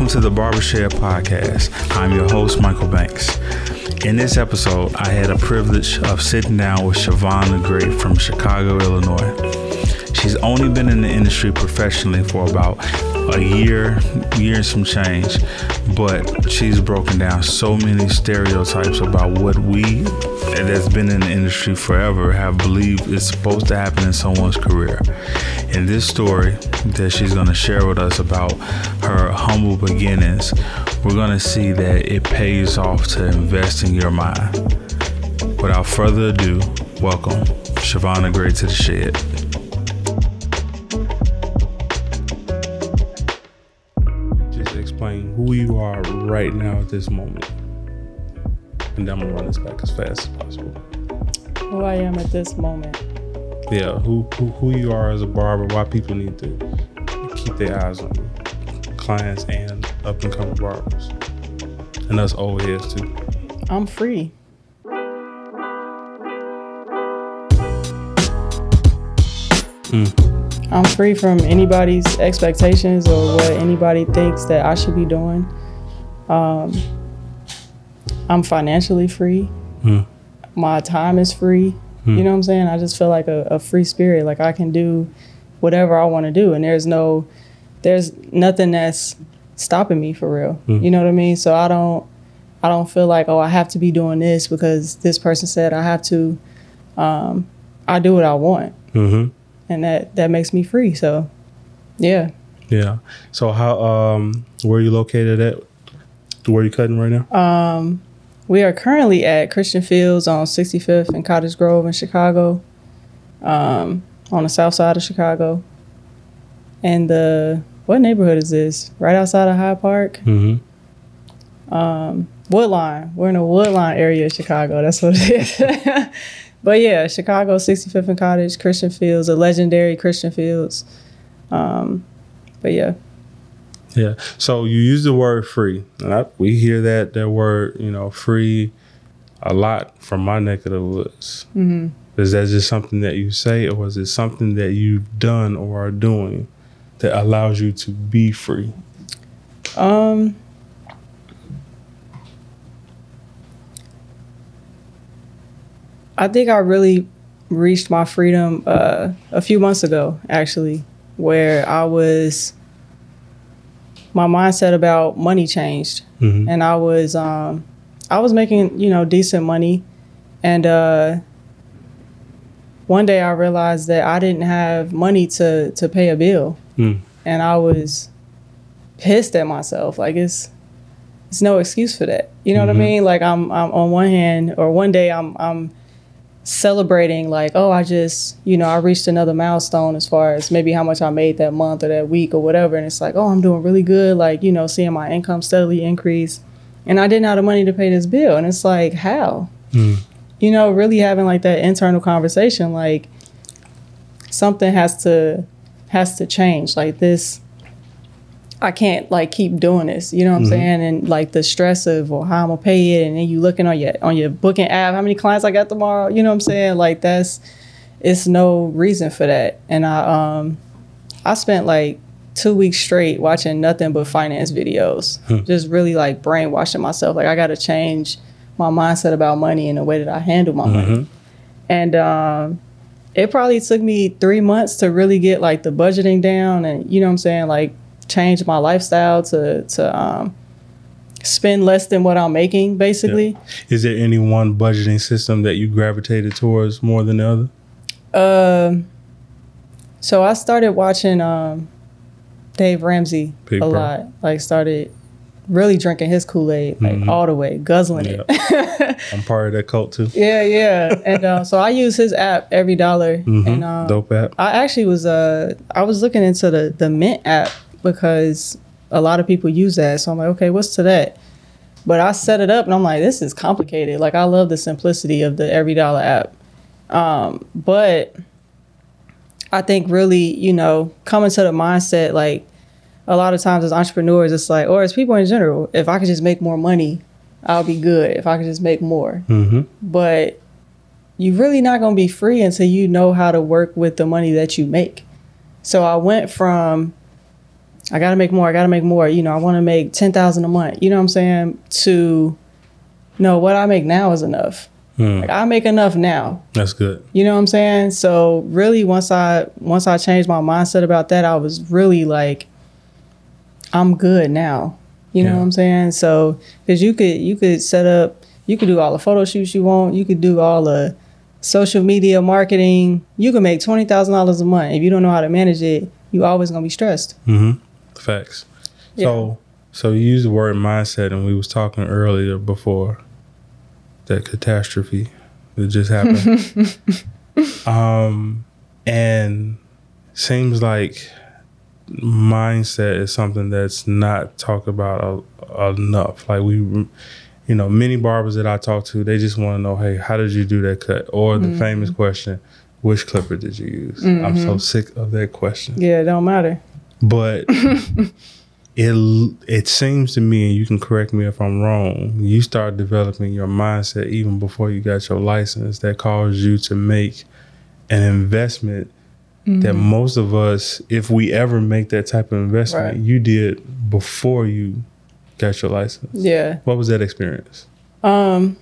Welcome to the BarberSHED Podcast. I'm your host, Michael Banks. In this episode, I had a privilege of sitting down with Shavonne the Great from Chicago, Illinois. She's only been in the industry professionally for about a year, year and some change, but she's broken down so many stereotypes about what we that's been in the industry forever have believed is supposed to happen in someone's career. In this story that she's going to share with us about her humble beginnings, we're going to see that it pays off to invest in your mind. Without further ado, welcome Shavonne Gray to the shed. Just explain who you are right now at this moment. And then I'm gonna run this back as fast as possible. Who I am at this moment. Yeah, who who, who you are as a barber, why people need to keep their eyes on you. Clients and up and coming barbers. And us old heads too. I'm free. Mm. I'm free from anybody's expectations or what anybody thinks that I should be doing. Um, I'm financially free. Mm. My time is free. Mm. You know what I'm saying? I just feel like a, a free spirit. Like I can do whatever I want to do, and there's no, there's nothing that's stopping me for real. Mm. You know what I mean? So I don't, I don't feel like oh I have to be doing this because this person said I have to. Um, I do what I want, Mm-hmm. and that that makes me free. So, yeah. Yeah. So how um where are you located at? Where are you cutting right now? Um, we are currently at Christian Fields on 65th and Cottage Grove in Chicago, um, on the south side of Chicago. And the what neighborhood is this? Right outside of Hyde Park, Mm-hmm. um, Woodlawn. We're in the Woodlawn area of Chicago. That's what it is. but yeah, Chicago 65th and Cottage, Christian Fields, a legendary Christian Fields. Um, but yeah. Yeah. So you use the word free. And I, we hear that that word, you know, free a lot from my neck of the woods. hmm Is that just something that you say or is it something that you've done or are doing that allows you to be free? Um, I think I really reached my freedom uh, a few months ago, actually, where I was my mindset about money changed, Mm-hmm. and I was um, I was making you know decent money, and uh, one day I realized that I didn't have money to to pay a bill, Mm. and I was pissed at myself. Like it's it's no excuse for that. You know what I Mhm. mean? Like I'm I'm on one hand or one day I'm I'm celebrating like, oh, I just, you know, I reached another milestone as far as maybe how much I made that month or that week or whatever. And it's like, oh, I'm doing really good, like, you know, seeing my income steadily increase. And I didn't have the money to pay this bill. And it's like, how? Mm. you know, really having like that internal conversation, like something has to has to change. Like this, I can't like keep doing this. You know what Mhm. I'm saying? And like the stress of or how I'm gonna pay it, and then you looking on your on your booking app, how many clients I got tomorrow. You know what I'm saying? Like that's it's no reason for that. And I um I spent like two weeks straight watching nothing but finance videos, Hmm. just really like brainwashing myself. Like I got to change my mindset about money and the way that I handle my money. Mhm. And um, it probably took me three months to really get like the budgeting down and you know what I'm saying, like change my lifestyle to to um, spend less than what I'm making, basically. Is there any one budgeting system that you gravitated towards more than the other? Um, so I started watching um, Dave Ramsey Big a bro. lot. Like started really drinking his Kool Aid like Mhm. all the way, guzzling it. I'm part of that cult too. yeah, yeah. And uh, so I use his app EveryDollar. hmm And um, Dope app. I actually was uh I was looking into the the Mint app because a lot of people use that. So I'm like, okay, what's to that? But I set it up and I'm like, this is complicated. Like I love the simplicity of the EveryDollar app. Um, but I think really, you know, coming to the mindset, like a lot of times as entrepreneurs, it's like, or as people in general, if I could just make more money, I'll be good. If I could just make more. hmm But you're really not going to be free until you know how to work with the money that you make. So I went from I gotta make more. I gotta make more. You know, I want to make ten thousand a month. You know what I'm saying? To no, what I make now is enough. Hmm. Like I make enough now. That's good. You know what I'm saying? So really, once I once I changed my mindset about that, I was really like, I'm good now. You know Yeah. what I'm saying? So because you could you could set up, you could do all the photo shoots you want. You could do all the social media marketing. You can make twenty thousand dollars a month. If you don't know how to manage it, you always gonna be stressed. Mm-hmm. Facts. So, so you used the word mindset, and we was talking earlier before that catastrophe that just happened. um, and seems like mindset is something that's not talked about a, enough. Like we, you know, many barbers that I talk to, they just want to know, hey, how did you do that cut? Or the famous question, which clipper did you use? I'm so sick of that question Yeah, it don't matter. But it it seems to me and you can correct me if I'm wrong you start developing your mindset even before you got your license that caused you to make an investment that most of us if we ever make that type of investment Right. you did before you got your license Yeah. what was that experience Um,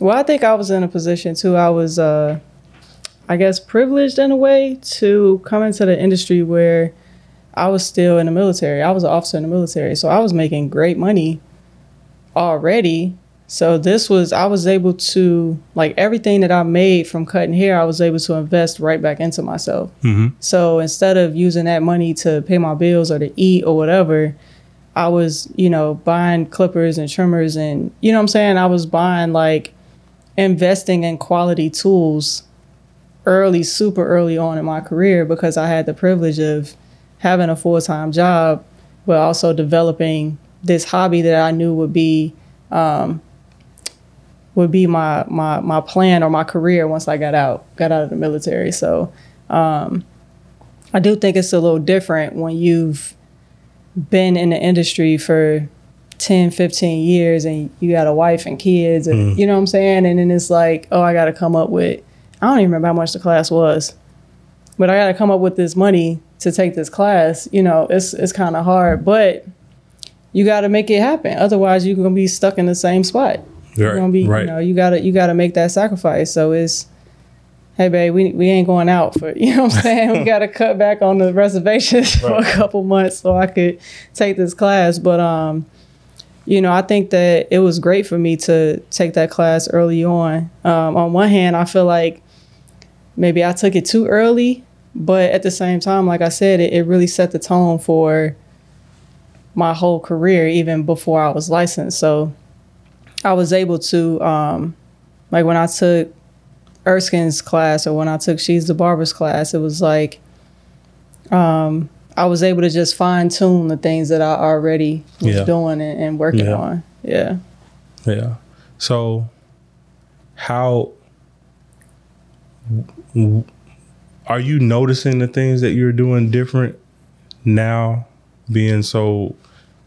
well, I think I was in a position too. I was, uh, I guess, privileged in a way to come into the industry where I was still in the military. I was an officer in the military, so I was making great money already. So this was, I was able to, like, everything that I made from cutting hair, I was able to invest right back into myself. mm-hmm. So instead of using that money to pay my bills or to eat or whatever, I was, you know, buying clippers and trimmers and, you know what I'm saying? I was buying like investing in quality tools early, super early on in my career because I had the privilege of having a full time job, but also developing this hobby that I knew would be um, would be my my my plan or my career once I got out got out of the military. So um, I do think it's a little different when you've been in the industry for 10, 15 years and you got a wife and kids and Mm. you know what I'm saying? And then it's like, oh, I got to come up with, I don't even remember how much the class was, but I got to come up with this money to take this class. You know, it's, it's kind of hard, but you got to make it happen. Otherwise, you're going to be stuck in the same spot. You're gonna be, right you know, you gotta you gotta make that sacrifice. So it's, hey, babe, we we ain't going out for, you know what I'm saying? we gotta cut back on the reservations for a couple months so I could take this class. But um, you know, I think that it was great for me to take that class early on. Um, on one hand, I feel like maybe I took it too early, but at the same time, like I said, it, it really set the tone for my whole career, even before I was licensed. So I was able to, um, like when I took Erskine's class or when I took She's the Barber's class, it was like um, I was able to just fine tune the things that I already was Yeah. doing and, and working Yeah. on. Yeah. Yeah. So, how are you noticing the things that you're doing different now, being so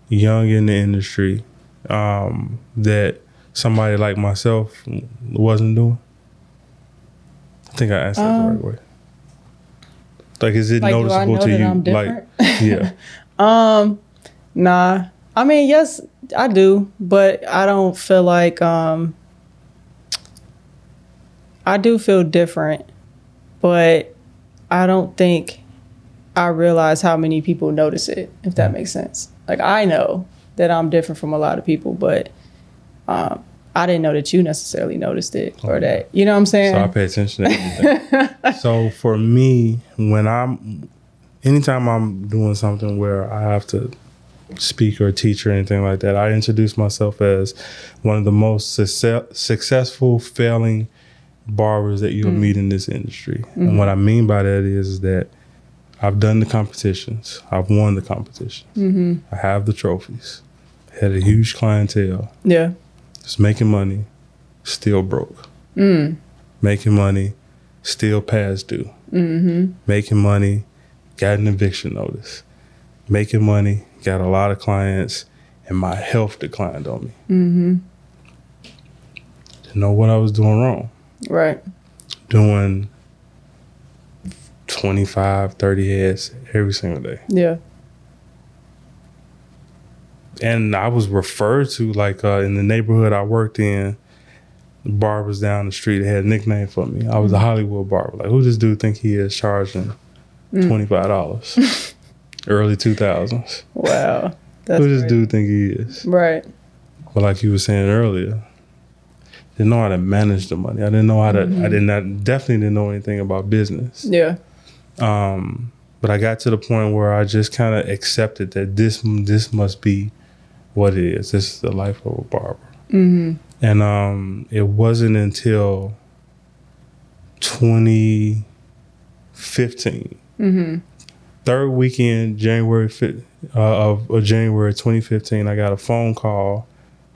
young in the industry, um, that somebody like myself wasn't doing? I think I answered that the Um, right way. Like, is it Like, noticeable to you? Like, yeah, Um, nah. I mean, yes, I do, but I don't feel like um I do feel different, but I don't think I realize how many people notice it, if that makes sense. Like I know that I'm different from a lot of people, but um I didn't know that you necessarily noticed it or that you know what I'm saying? So I pay attention to everything. so for me, when I'm, anytime I'm doing something where I have to speak or teach or anything like that, I introduce myself as one of the most success, successful failing barbers that you'll meet in this industry. And what I mean by that is, is that I've done the competitions, I've won the competitions, I have the trophies, had a huge clientele yeah. just making money, still broke. Making money, still past due. Mm-hmm. Making money, got an eviction notice. Making money, got a lot of clients, and my health declined on me. Mm-hmm. Didn't know what I was doing wrong. Right. Doing 25, 30 heads every single day. Yeah. and I was referred to like uh, in the neighborhood I worked in. Barbers down the street had a nickname for me. I was a Hollywood barber. Like, who does this dude think he is charging twenty five dollars? Early two thousands. Wow. That's Who does this crazy. dude think he is? Right. But like you were saying earlier, didn't know how to manage the money. I didn't know how to. I did not definitely didn't know anything about business. Yeah. Um, but I got to the point where I just kind of accepted that this this must be what it is. This is the life of a barber. Mm-hmm. And um, it wasn't until 2015, Mm-hmm. third weekend, January 5th, uh, of, of January 2015, I got a phone call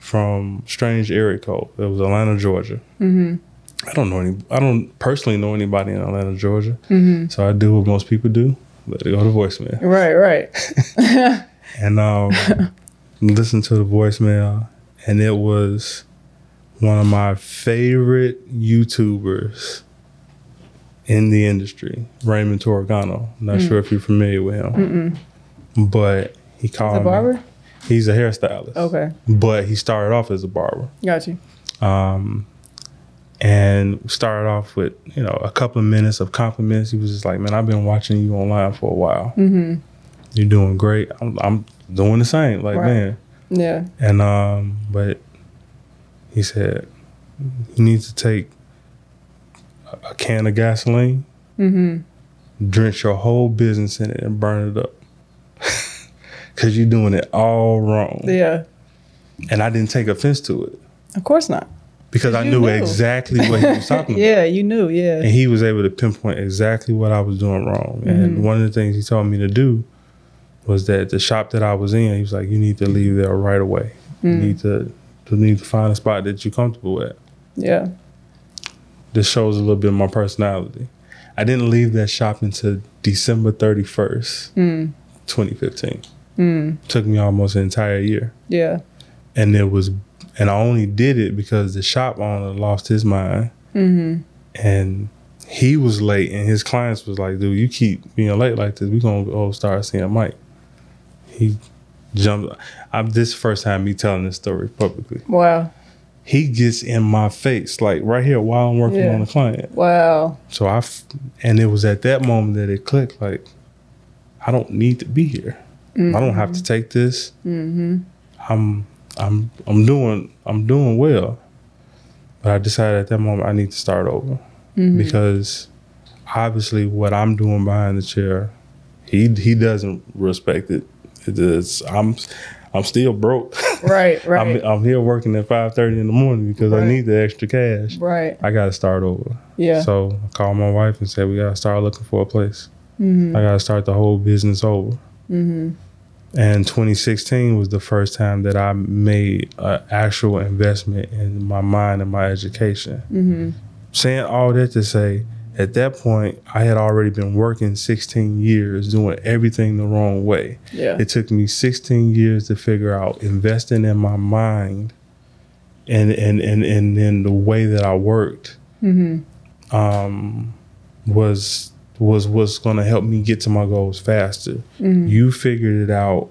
from strange area code. It was Atlanta, Georgia. Mm-hmm. I don't know any. I don't personally know anybody in Atlanta, Georgia. Mm-hmm. So I do what most people do, let it go to voicemail. Right, right. And um, listen to the voicemail, and it was one of my favorite YouTubers in the industry, Raymond Torgano. I'm not sure if you're familiar with him, but he called The me- barber? He's a hairstylist. Okay. but he started off as a barber. Got you. Um, and started off with you know a couple of minutes of compliments. He was just like, "Man, I've been watching you online for a while. Mm-hmm. You're doing great. I'm, I'm doing the same. Like, Right. man." Yeah. And um, but he said he needs to take a- a can of gasoline, Mm-hmm. drench your whole business in it, and burn it up. Cause you're doing it all wrong. Yeah. And I didn't take offense to it Of course not. because I knew knew. exactly what he was talking about. Yeah, you knew. Yeah. And he was able to pinpoint exactly what I was doing wrong. And Mhm. one of the things he told me to do was that the shop that I was in, he was like, you need to leave there right away. You Mm. need to, to need to find a spot that you're comfortable at. Yeah. This shows a little bit of my personality. I didn't leave that shop until December 31st, Mm. 2015. Mm. Took me almost an entire year. Yeah. And it was, and I only did it because the shop owner lost his mind Mm-hmm. and he was late and his clients was like, dude, you keep being late like this, We're gonna go start seeing Mike. He jumped I'm this is the first time me telling this story publicly. Wow. He gets in my face, like right here while I'm working Yeah. on the client. Wow. So I f- and it was at that moment that it clicked, like, I don't need to be here. I don't have to take this. Mm-hmm. I'm I'm I'm doing I'm doing well. But I decided at that moment I need to start over Mm-hmm. because obviously what I'm doing behind the chair, he he doesn't respect it. It is I'm I'm still broke. Right. I'm Right. I'm here working at five thirty in the morning because I need the extra cash. right. I gotta start over. Yeah. So I called my wife and said we gotta start looking for a place. mm-hmm. I gotta start the whole business over. Mm-hmm. And 2016 was the first time that I made an actual investment in my mind and my education. Mm-hmm. Saying all that to say, at that point, I had already been working 16 years doing everything the wrong way. Yeah. It took me 16 years to figure out investing in my mind and and and and in the way that I worked Mm-hmm. um, was was what's going to help me get to my goals faster. Mm-hmm. You figured it out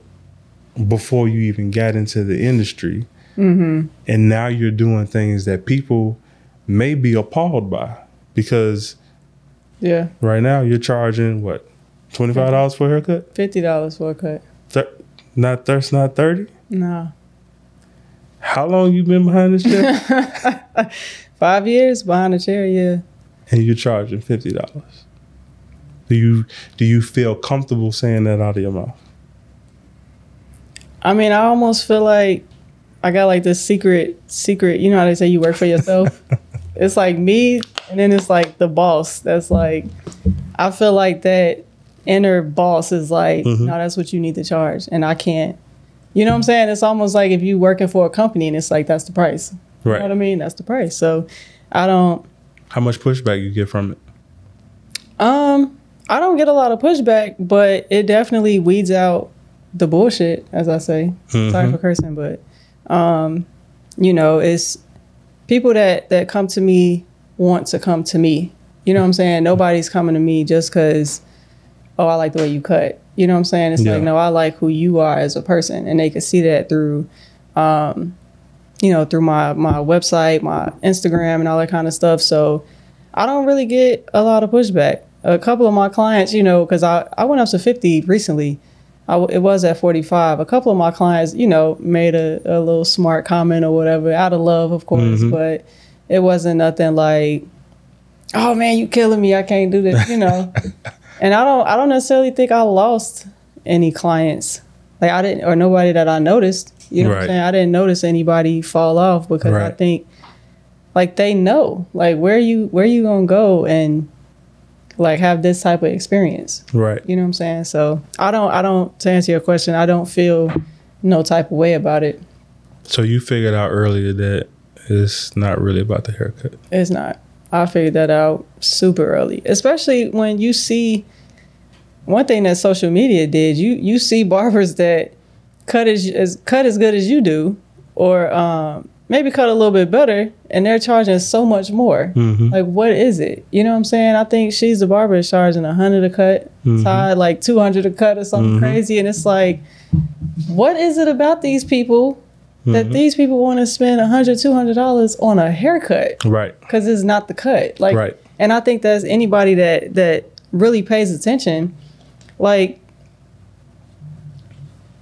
before you even got into the industry, Mm-hmm. and now you're doing things that people may be appalled by because Yeah. right now you're charging what twenty five dollars for a haircut. Fifty dollars for a cut. Thir- not that's not thirty. Nah. How long you been behind this chair? Five years behind the chair. Yeah. and you're charging fifty dollars. Do you do you feel comfortable saying that out of your mouth? I mean, I almost feel like I got like this secret, secret. You know how they say you work for yourself. it's like me, and then it's like the boss. That's like, I feel like that inner boss is like, Mhm. no, that's what you need to charge, and I can't. You know what I'm saying? It's almost like if you working for a company and it's like that's the price. You know what I mean? That's the price. So, I don't. How much pushback you get from it? Um, I don't get a lot of pushback, but it definitely weeds out the bullshit, as I say. Sorry Mhm. for cursing, but um, you know, it's people that that come to me want to come to me. You know what I'm saying? Nobody's coming to me just because oh, I like the way you cut. You know what I'm saying? It's Yeah. like, no, I like who you are as a person. And they can see that through, um, you know, through my, my website, my Instagram, and all that kind of stuff. So I don't really get a lot of pushback. A couple of my clients, you know, because I, I went up to 50 recently. I it was at 45. A couple of my clients, you know, made a, a little smart comment or whatever out of love, of course, Mhm. but it wasn't nothing like, oh man, you killing me. I can't do this, you know. and I don't I don't necessarily think I lost any clients. Like I didn't or nobody that I noticed. You know what I'm saying? I didn't notice anybody fall off because I think like they know. Like where you where you gonna go and like have this type of experience. Right. You know what I'm saying? So I don't I don't to answer your question, I don't feel no type of way about it. So you figured out earlier that it's not really about the haircut. It's not. I figured that out super early, especially when you see one thing that social media did. You you see barbers that cut as, as cut as good as you do, or um, maybe cut a little bit better, and they're charging so much more. Mm-hmm. Like, what is it? You know what I'm saying? I think she's the barber is charging a hundred a cut, Mhm. Todd like two hundred a cut or something Mhm. crazy, and it's like, what is it about these people? That Mhm. these people want to spend a hundred, two hundred dollars on a haircut Right. because it's not the cut. Like, Right. and I think that's anybody that that really pays attention. Like,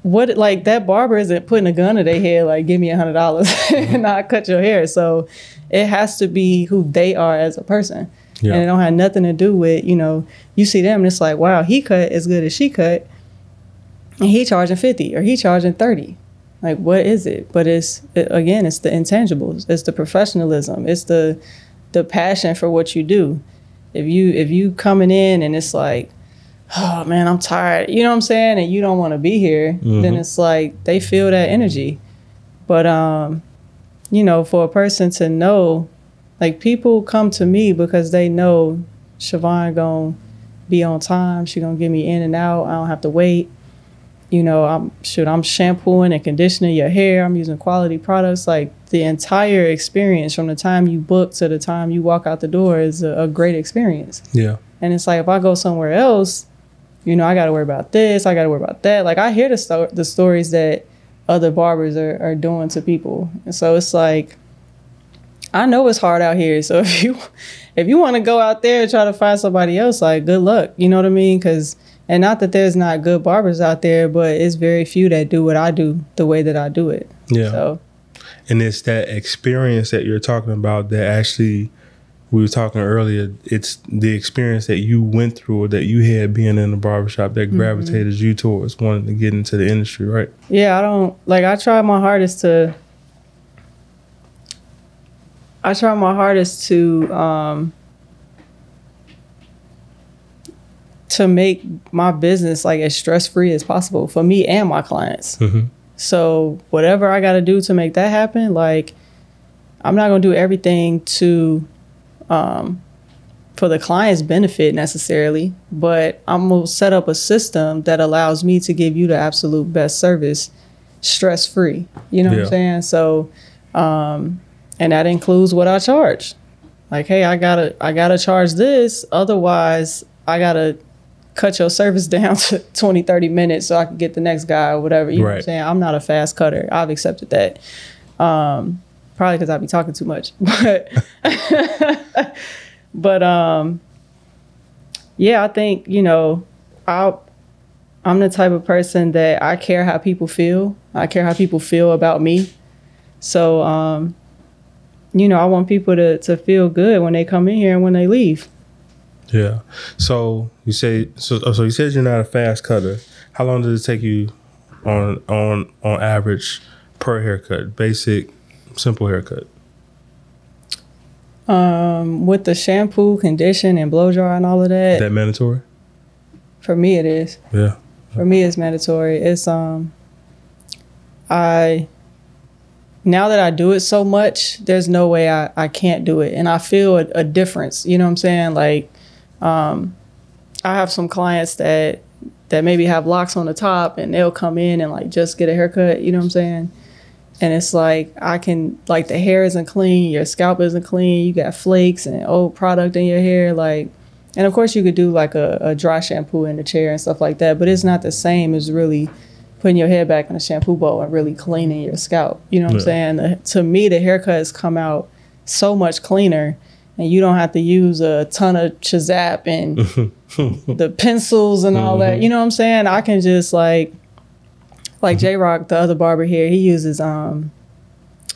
what like that barber isn't putting a gun to their head like, give me a hundred dollars and I cut your hair. So it has to be who they are as a person, Yeah. and it don't have nothing to do with you know you see them and it's like, wow, he cut as good as she cut, and he charging fifty or he charging thirty. Like, what is it? But it's it, again, it's the intangibles. It's the professionalism. It's the the passion for what you do. If you if you coming in and it's like, oh man, I'm tired. You know what I'm saying? And you don't want to be here, then Mhm. it's like they feel that energy. But um, you know, for a person to know, like people come to me because they know Shavonne gonna be on time. She gonna get me in and out. I don't have to wait. You know, I'm shoot, I'm shampooing and conditioning your hair. I'm using quality products. Like the entire experience from the time you book to the time you walk out the door is a, a great experience. Yeah. And it's like if I go somewhere else, you know, I got to worry about this. I got to worry about that. Like I hear the sto- the stories that other barbers are, are doing to people, and so it's like I know it's hard out here. So if you if you want to go out there and try to find somebody else, like good luck. You know what I mean? Because and not that there's not good barbers out there, but it's very few that do what I do the way that I do it. Yeah. So And it's that experience that you're talking about that actually we were talking earlier, it's the experience that you went through or that you had being in the barbershop that gravitated you towards wanting to get into the industry, right? Yeah, I don't like I try my hardest to I try my hardest to um to make my business like as stress free as possible for me and my clients. Mm-hmm. So whatever I got to do to make that happen, like I'm not going to do everything to um for the client's benefit necessarily, but I'm to set up a system that allows me to give you the absolute best service stress free. You know what I'm saying? So um and that includes what I charge. Like, hey, I got to I got to charge this, otherwise I got to cut your service down to 20 30 minutes so I can get the next guy or whatever. You know what I'm saying? I'm not a fast cutter. I've accepted that. Um probably cuz I be talking too much. But but um yeah, I think, you know, I I'm the type of person that I care how people feel. I care how people feel about me. So um you know, I want people to to feel good when they come in here and when they leave. Yeah. So you say so so you said you're not a fast cutter. How long does it take you on on on average per haircut? Basic, simple haircut. Um, with the shampoo, condition, and blow dry and all of that, That mandatory? for me it is. Yeah. For me, it's mandatory. It's um, I now that I do it so much, there's no way I I can't do it, and I feel a, a difference. You know what I'm saying? Like, um, I have some clients that that maybe have locks on the top, and they'll come in and like just get a haircut. You know what I'm saying? And it's like I can like the hair isn't clean, your scalp isn't clean, you got flakes and old product in your hair. Like and of course you could do like a, a dry shampoo in the chair and stuff like that, but it's not the same as really putting your hair back in a shampoo bowl and really cleaning your scalp. You know what I'm saying? The, to me, the haircuts come out so much cleaner, and you don't have to use a ton of Chazap and the pencils and all that. You mm-hmm. know what I'm saying? I can just like, like J Rock, the other barber here, he uses um,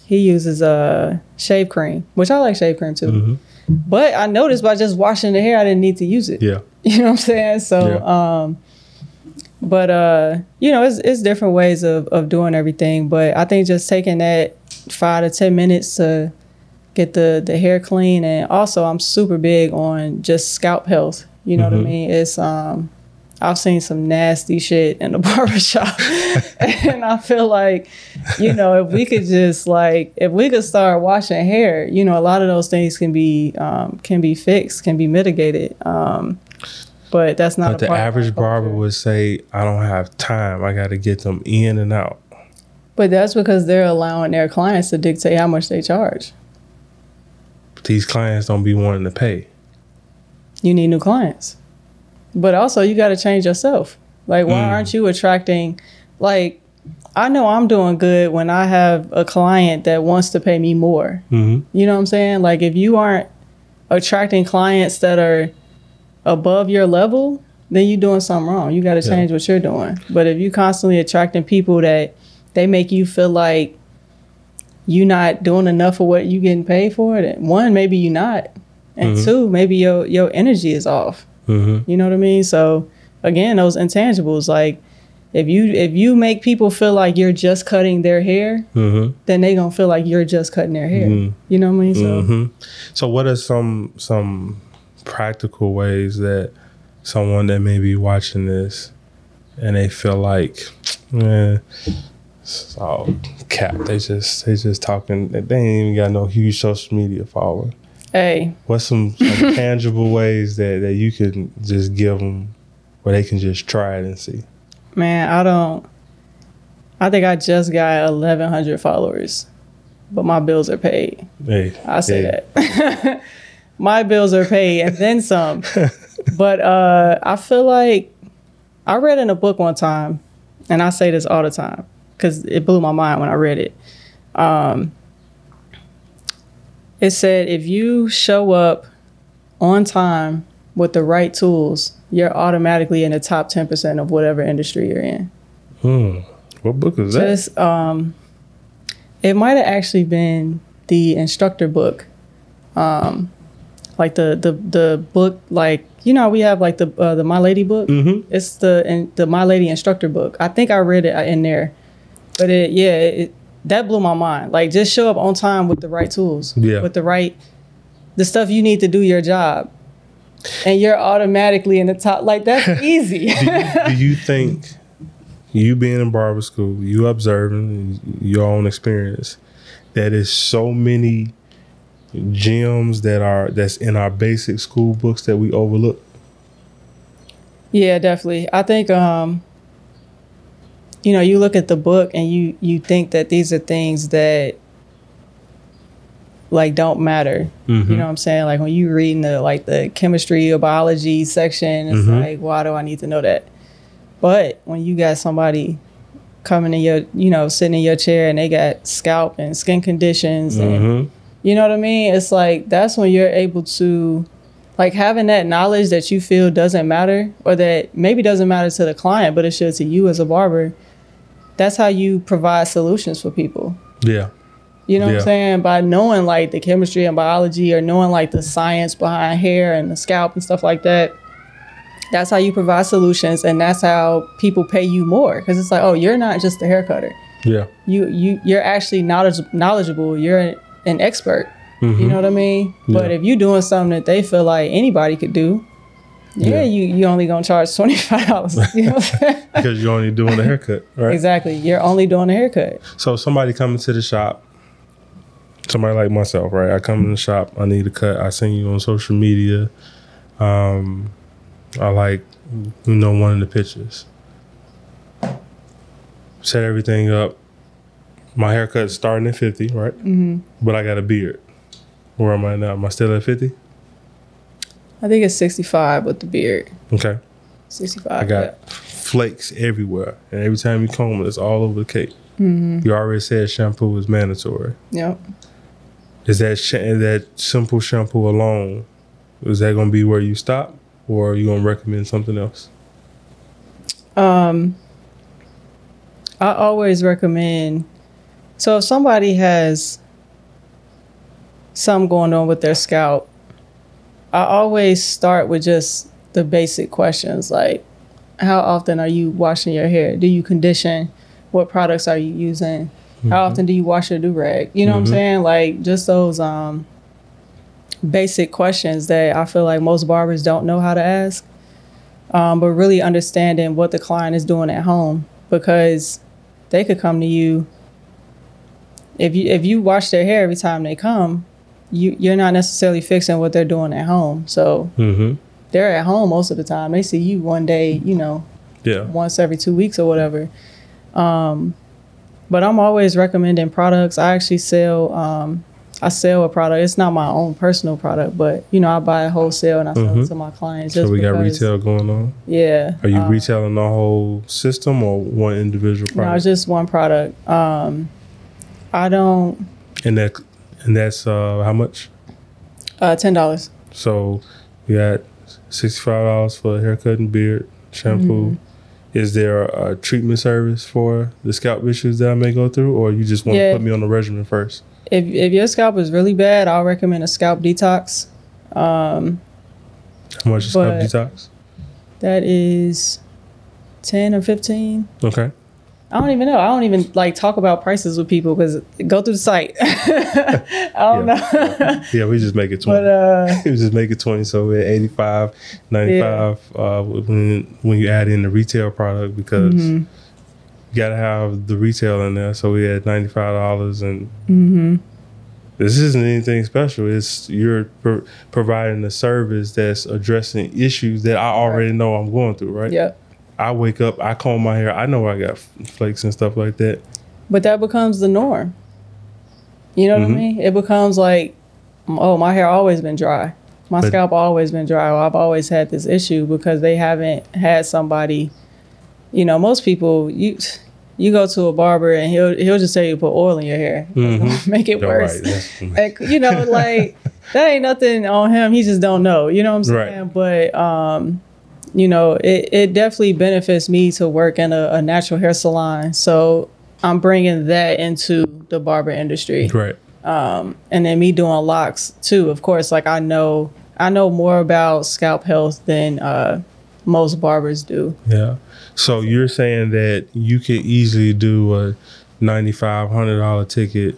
he uses uh shave cream, which I like shave cream too. Mhm. But I noticed by just washing the hair, I didn't need to use it. Yeah. You know what I'm saying? So, Yeah. um, but uh, you know, it's it's different ways of of doing everything. But I think just taking that five to ten minutes to get the the hair clean, and also I'm super big on just scalp health. You know what I Mhm. mean? It's um, I've seen some nasty shit in the barbershop, and I feel like, you know, if we could just like if we could start washing hair, you know, a lot of those things can be um, can be fixed, can be mitigated. Um, but that's not. But the part of our average barber would say, I don't have time. I got to get them in and out. But that's because they're allowing their clients to dictate how much they charge. But these clients don't be wanting to pay. You need new clients. But also, you got to change yourself. Like, why Mm. aren't you attracting? Like, I know I'm doing good when I have a client that wants to pay me more. Mm-hmm. You know what I'm saying? Like, if you aren't attracting clients that are above your level, then you're doing something wrong. You got to Yeah. change what you're doing. But if you're constantly attracting people that they make you feel like you're not doing enough of what you're getting paid for, then one, maybe you're not. And Mhm. two, maybe your your energy is off. Mm-hmm. You know what I mean? So again, those intangibles, like if you if you make people feel like you're just cutting their hair, Mm-hmm. then they gonna feel like you're just cutting their hair. Mhm. You know what I mean? So hmm So, what are some some practical ways that someone that may be watching this and they feel like, eh, it's all cap. They just they just talking. They ain't even got no huge social media following. Hey, What's some, some tangible ways that that you can just give them where they can just try it and see? man, I don't. I think I just got 1,100 followers, but my bills are paid. Hey, I say hey. that. my bills are paid and then some. but uh, I feel like I read in a book one time, and I say this all the time because it blew my mind when I read it. Um, it said if you show up on time with the right tools, you're automatically in the top 10% of whatever industry you're in. Hmm. What book is that? Just um, it might have actually been the instructor book, um, like the the the book like you know we have like the uh, the Milady book. Mm-hmm. It's the in, the Milady instructor book. I think I read it in there, but it yeah it, that blew my mind. Like just show up on time with the right tools. Yeah. With the right the stuff you need to do your job. And you're automatically in the top. Like that's easy. do, you, do you think you being in barber school, you observing your own experience, that is so many gems that are that's in our basic school books that we overlook? Yeah, definitely. I think um you know, you look at the book and you you think that these are things that like don't matter. Mm-hmm. You know what I'm saying? Like when you reading the like the chemistry or biology section, it's Mhm. like why do I need to know that? But when you got somebody coming in your, you know, sitting in your chair and they got scalp and skin conditions and Mm-hmm. you know what I mean? It's like that's when you're able to like having that knowledge that you feel doesn't matter or that maybe doesn't matter to the client, but it should to you as a barber. That's how you provide solutions for people. Yeah. You know what I'm saying? By knowing like the chemistry and biology or knowing like the science behind hair and the scalp and stuff like that. That's how you provide solutions and that's how people pay you more cuz it's like, "Oh, you're not just a hair cutter. Yeah. You you you're actually knowledge, knowledgeable. You're an expert." Mm-hmm. You know what I mean? But if you're doing something that they feel like anybody could do, yeah, Yeah. you you only gonna charge twenty five dollars. You know what I'm saying? because you're only doing a haircut, right? exactly. You're only doing a haircut. So somebody coming to the shop, somebody like myself, right? I come in the shop, I need a cut. I send you on social media. Um, I like, you know, one of the pictures. Set everything up. My haircut's starting at fifty, right? hmm But I got a beard. Where am I now? Am I still at fifty? I think it's 65 with the beard. Okay. 65. I got flakes everywhere, and every time you comb it, it's all over the cake. You already said shampoo is mandatory. Yeah. Yep. Is that sh- that simple shampoo alone? Is that going to be where you stop, or are you going to recommend something else? Um, I always recommend. So if somebody has something going on with their scalp, I always start with just the basic questions like, how often are you washing your hair? Do you condition? What products are you using? How often do you wash your do rag? You know what I'm Mhm. saying? Like just those um basic questions that I feel like most barbers don't know how to ask. Um, but really understanding what the client is doing at home because they could come to you if you if you wash their hair every time they come, you you're not necessarily fixing what they're doing at home. So Mm-hmm. they're at home most of the time. They see you one day, you know, Yeah. once every two weeks or whatever. Um, but I'm always recommending products. I actually sell. Um, I sell a product. It's not my own personal product, but you know, I buy a wholesale and I sell it Mhm. to my clients. So we got because- retail going on. Yeah. Are you um, retailing the whole system or one individual product? No, it's just one product. Um, I don't. and that and that's uh, how much? Uh, ten dollars. So you got sixty five dollars for a haircut and beard shampoo. Mm-hmm. Is there a treatment service for the scalp issues that I may go through, or you just want Yeah. to put me on the regimen first? If if your scalp is really bad, I'll recommend a scalp detox. Um, How much is scalp detox? that is ten or fifteen. Okay. I don't even know. I don't even like talk about prices with people because go through the site. I don't know. Yeah, we just make it twenty. but uh, we just make it 20 so we're 85 95 uh, when when you add in the retail product because mhm, you gotta have the retail in there so we had $95 and mhm. this isn't anything special it's you're pro- providing a service that's addressing issues that i already know i'm going through right Yep. I wake up i comb my hair i know i got flakes and stuff like that But that becomes the norm. You know what Mhm. I mean? It becomes like, oh, my hair always been dry. My But- scalp always been dry. Or I've always had this issue because they haven't had somebody. You know, most people you you go to a barber and he'll he'll just tell you put oil in your hair, Mhm. make it All worse. right, Like, you know, like that ain't nothing on him. He just don't know. You know what I'm Right. saying? But um, you know, it, it definitely benefits me to work in a, a natural hair salon. So I'm bringing that into the barber industry, right and then me doing locks too. Of course, like I know I know more about scalp health than uh, most barbers do. Yeah. So you're saying that you could easily do a ninety-five hundred dollar ticket,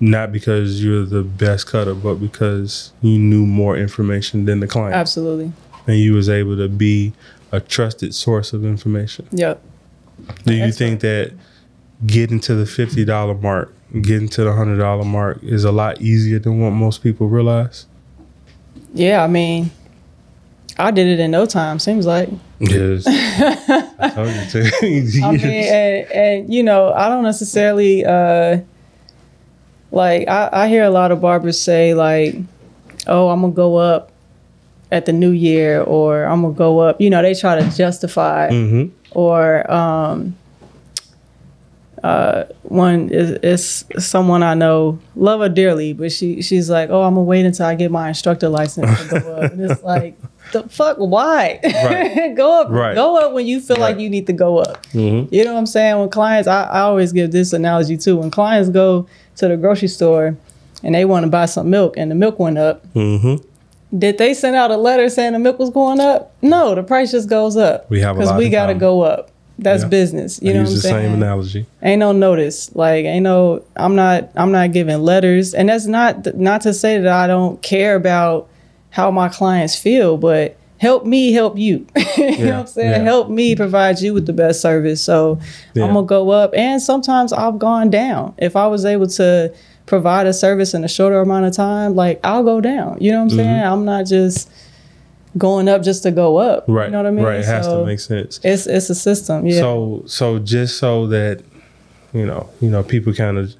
not because you're the best cutter, but because you knew more information than the client, Absolutely. And you was able to be a trusted source of information. Yep. Do you That's think that getting to the fifty dollar mark, getting to the hundred dollar mark, is a lot easier than what most people realize? Yeah. I mean, I did it in no time. Seems like. Yes. I told you to. I mean, and, and you know, I don't necessarily uh like I, I hear a lot of barbers say like, "Oh, I'm gonna go up at the new year," or "I'm gonna go up." You know, they try to justify hmm or um uh one is is someone I know love her dearly, but she she's like, Oh, I'm gonna wait until I get my instructor license to go up. And it's like the fuck why? Right. go up Right. go up when you feel like you need to go up. hmm You know what I'm saying? When clients I, I always give this analogy too. When clients go to the grocery store and they want to buy some milk and the milk went up, hmm did they send out a letter saying the milk was going up? No, the price just goes up. We have because we got to go up. That's Yeah. business. You I know use what I'm the saying? same analogy. ain't no notice. Like ain't no. I'm not. I'm not giving letters, and that's not not to say that I don't care about how my clients feel, but help me help you. you know what I'm saying? yeah. Help me provide you with the best service. So Yeah. I'm gonna go up, and sometimes I've gone down. If I was able to provide a service in a shorter amount of time, like I'll go down. You know what I'm saying? I'm not just going up just to go up. Mm-hmm. Right. You know what I mean? Right. It has So to make sense. It's it's a system. Yeah. So so just so that you know you know people kind of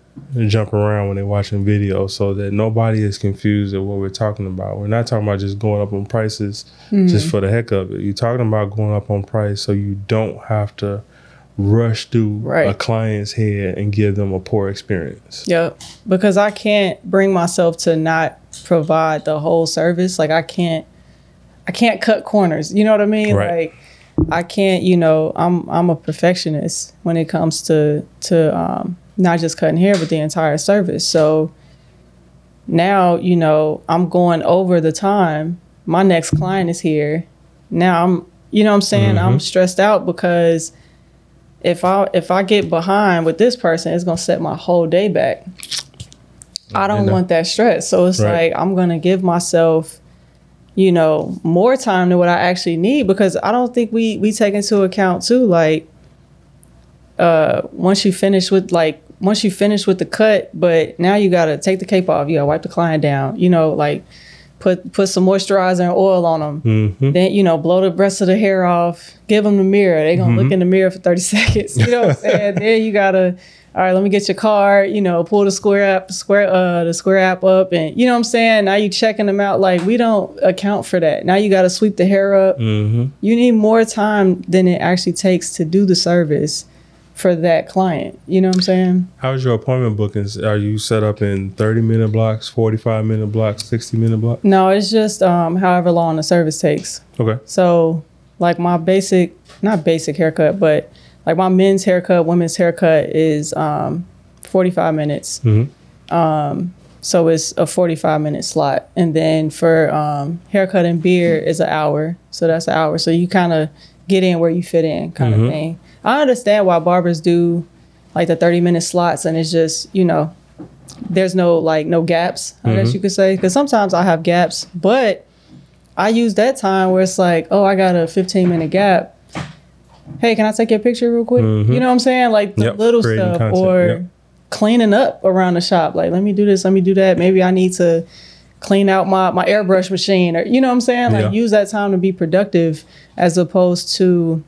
jump around when they're watching videos so that nobody is confused at what we're talking about. We're not talking about just going up on prices just for the heck of it. You're talking about going up on price so you don't have to rush through Right. a client's head and give them a poor experience. Yep. Because I can't bring myself to not provide the whole service. Like I can't I can't cut corners. You know what I mean? Right. Like I can't, you know, I'm I'm a perfectionist when it comes to to um not just cutting hair but the entire service. So now, you know, I'm going over the time. My next client is here. Now I'm you know what I'm saying? I'm stressed out because if I if I get behind with this person, it's gonna set my whole day back. I don't know. want that stress. So it's Right. like I'm gonna give myself, you know, more time than what I actually need because I don't think we we take into account too, like uh once you finish with like once you finish with the cut, but now you gotta take the cape off, you gotta wipe the client down, you know, like put put some moisturizer and oil on them hmm then you know blow the rest of the hair off. Give them the mirror. They gonna look in the mirror for 30 seconds. You know what i'm saying? Then you gotta all right let me get your card you know pull the square app square uh the square app up and you know what i'm saying? Now you checking them out. Like we don't account for that. Now you gotta sweep the hair up. Hmm you need more time than it actually takes to do the service for that client you know what i'm saying How's your appointment bookings? Are you set up in 30 minute blocks, 45 minute blocks, 60 minute blocks? no it's just um however long the service takes Okay. So, like my basic, not basic haircut, but like my men's haircut, women's haircut is um, 45 minutes. Mhm. Um, so it's a 45 minute slot. And then for um, haircut and beard is an hour. So that's an hour. So you kind of get in where you fit in kind Mhm. of thing. I understand why barbers do like the 30 minute slots and it's just, you know, there's no like no gaps, I guess you could say. Because sometimes I have gaps, but I use that time where it's like, oh, I got a 15 minute gap. Hey, can I take your picture real quick? Mhm. You know what I'm saying? Like the Yep, little stuff content, or yep. cleaning up around the shop. Like, let me do this, let me do that. Maybe I need to clean out my, my airbrush machine or you know what I'm saying? Like Yeah. use that time to be productive as opposed to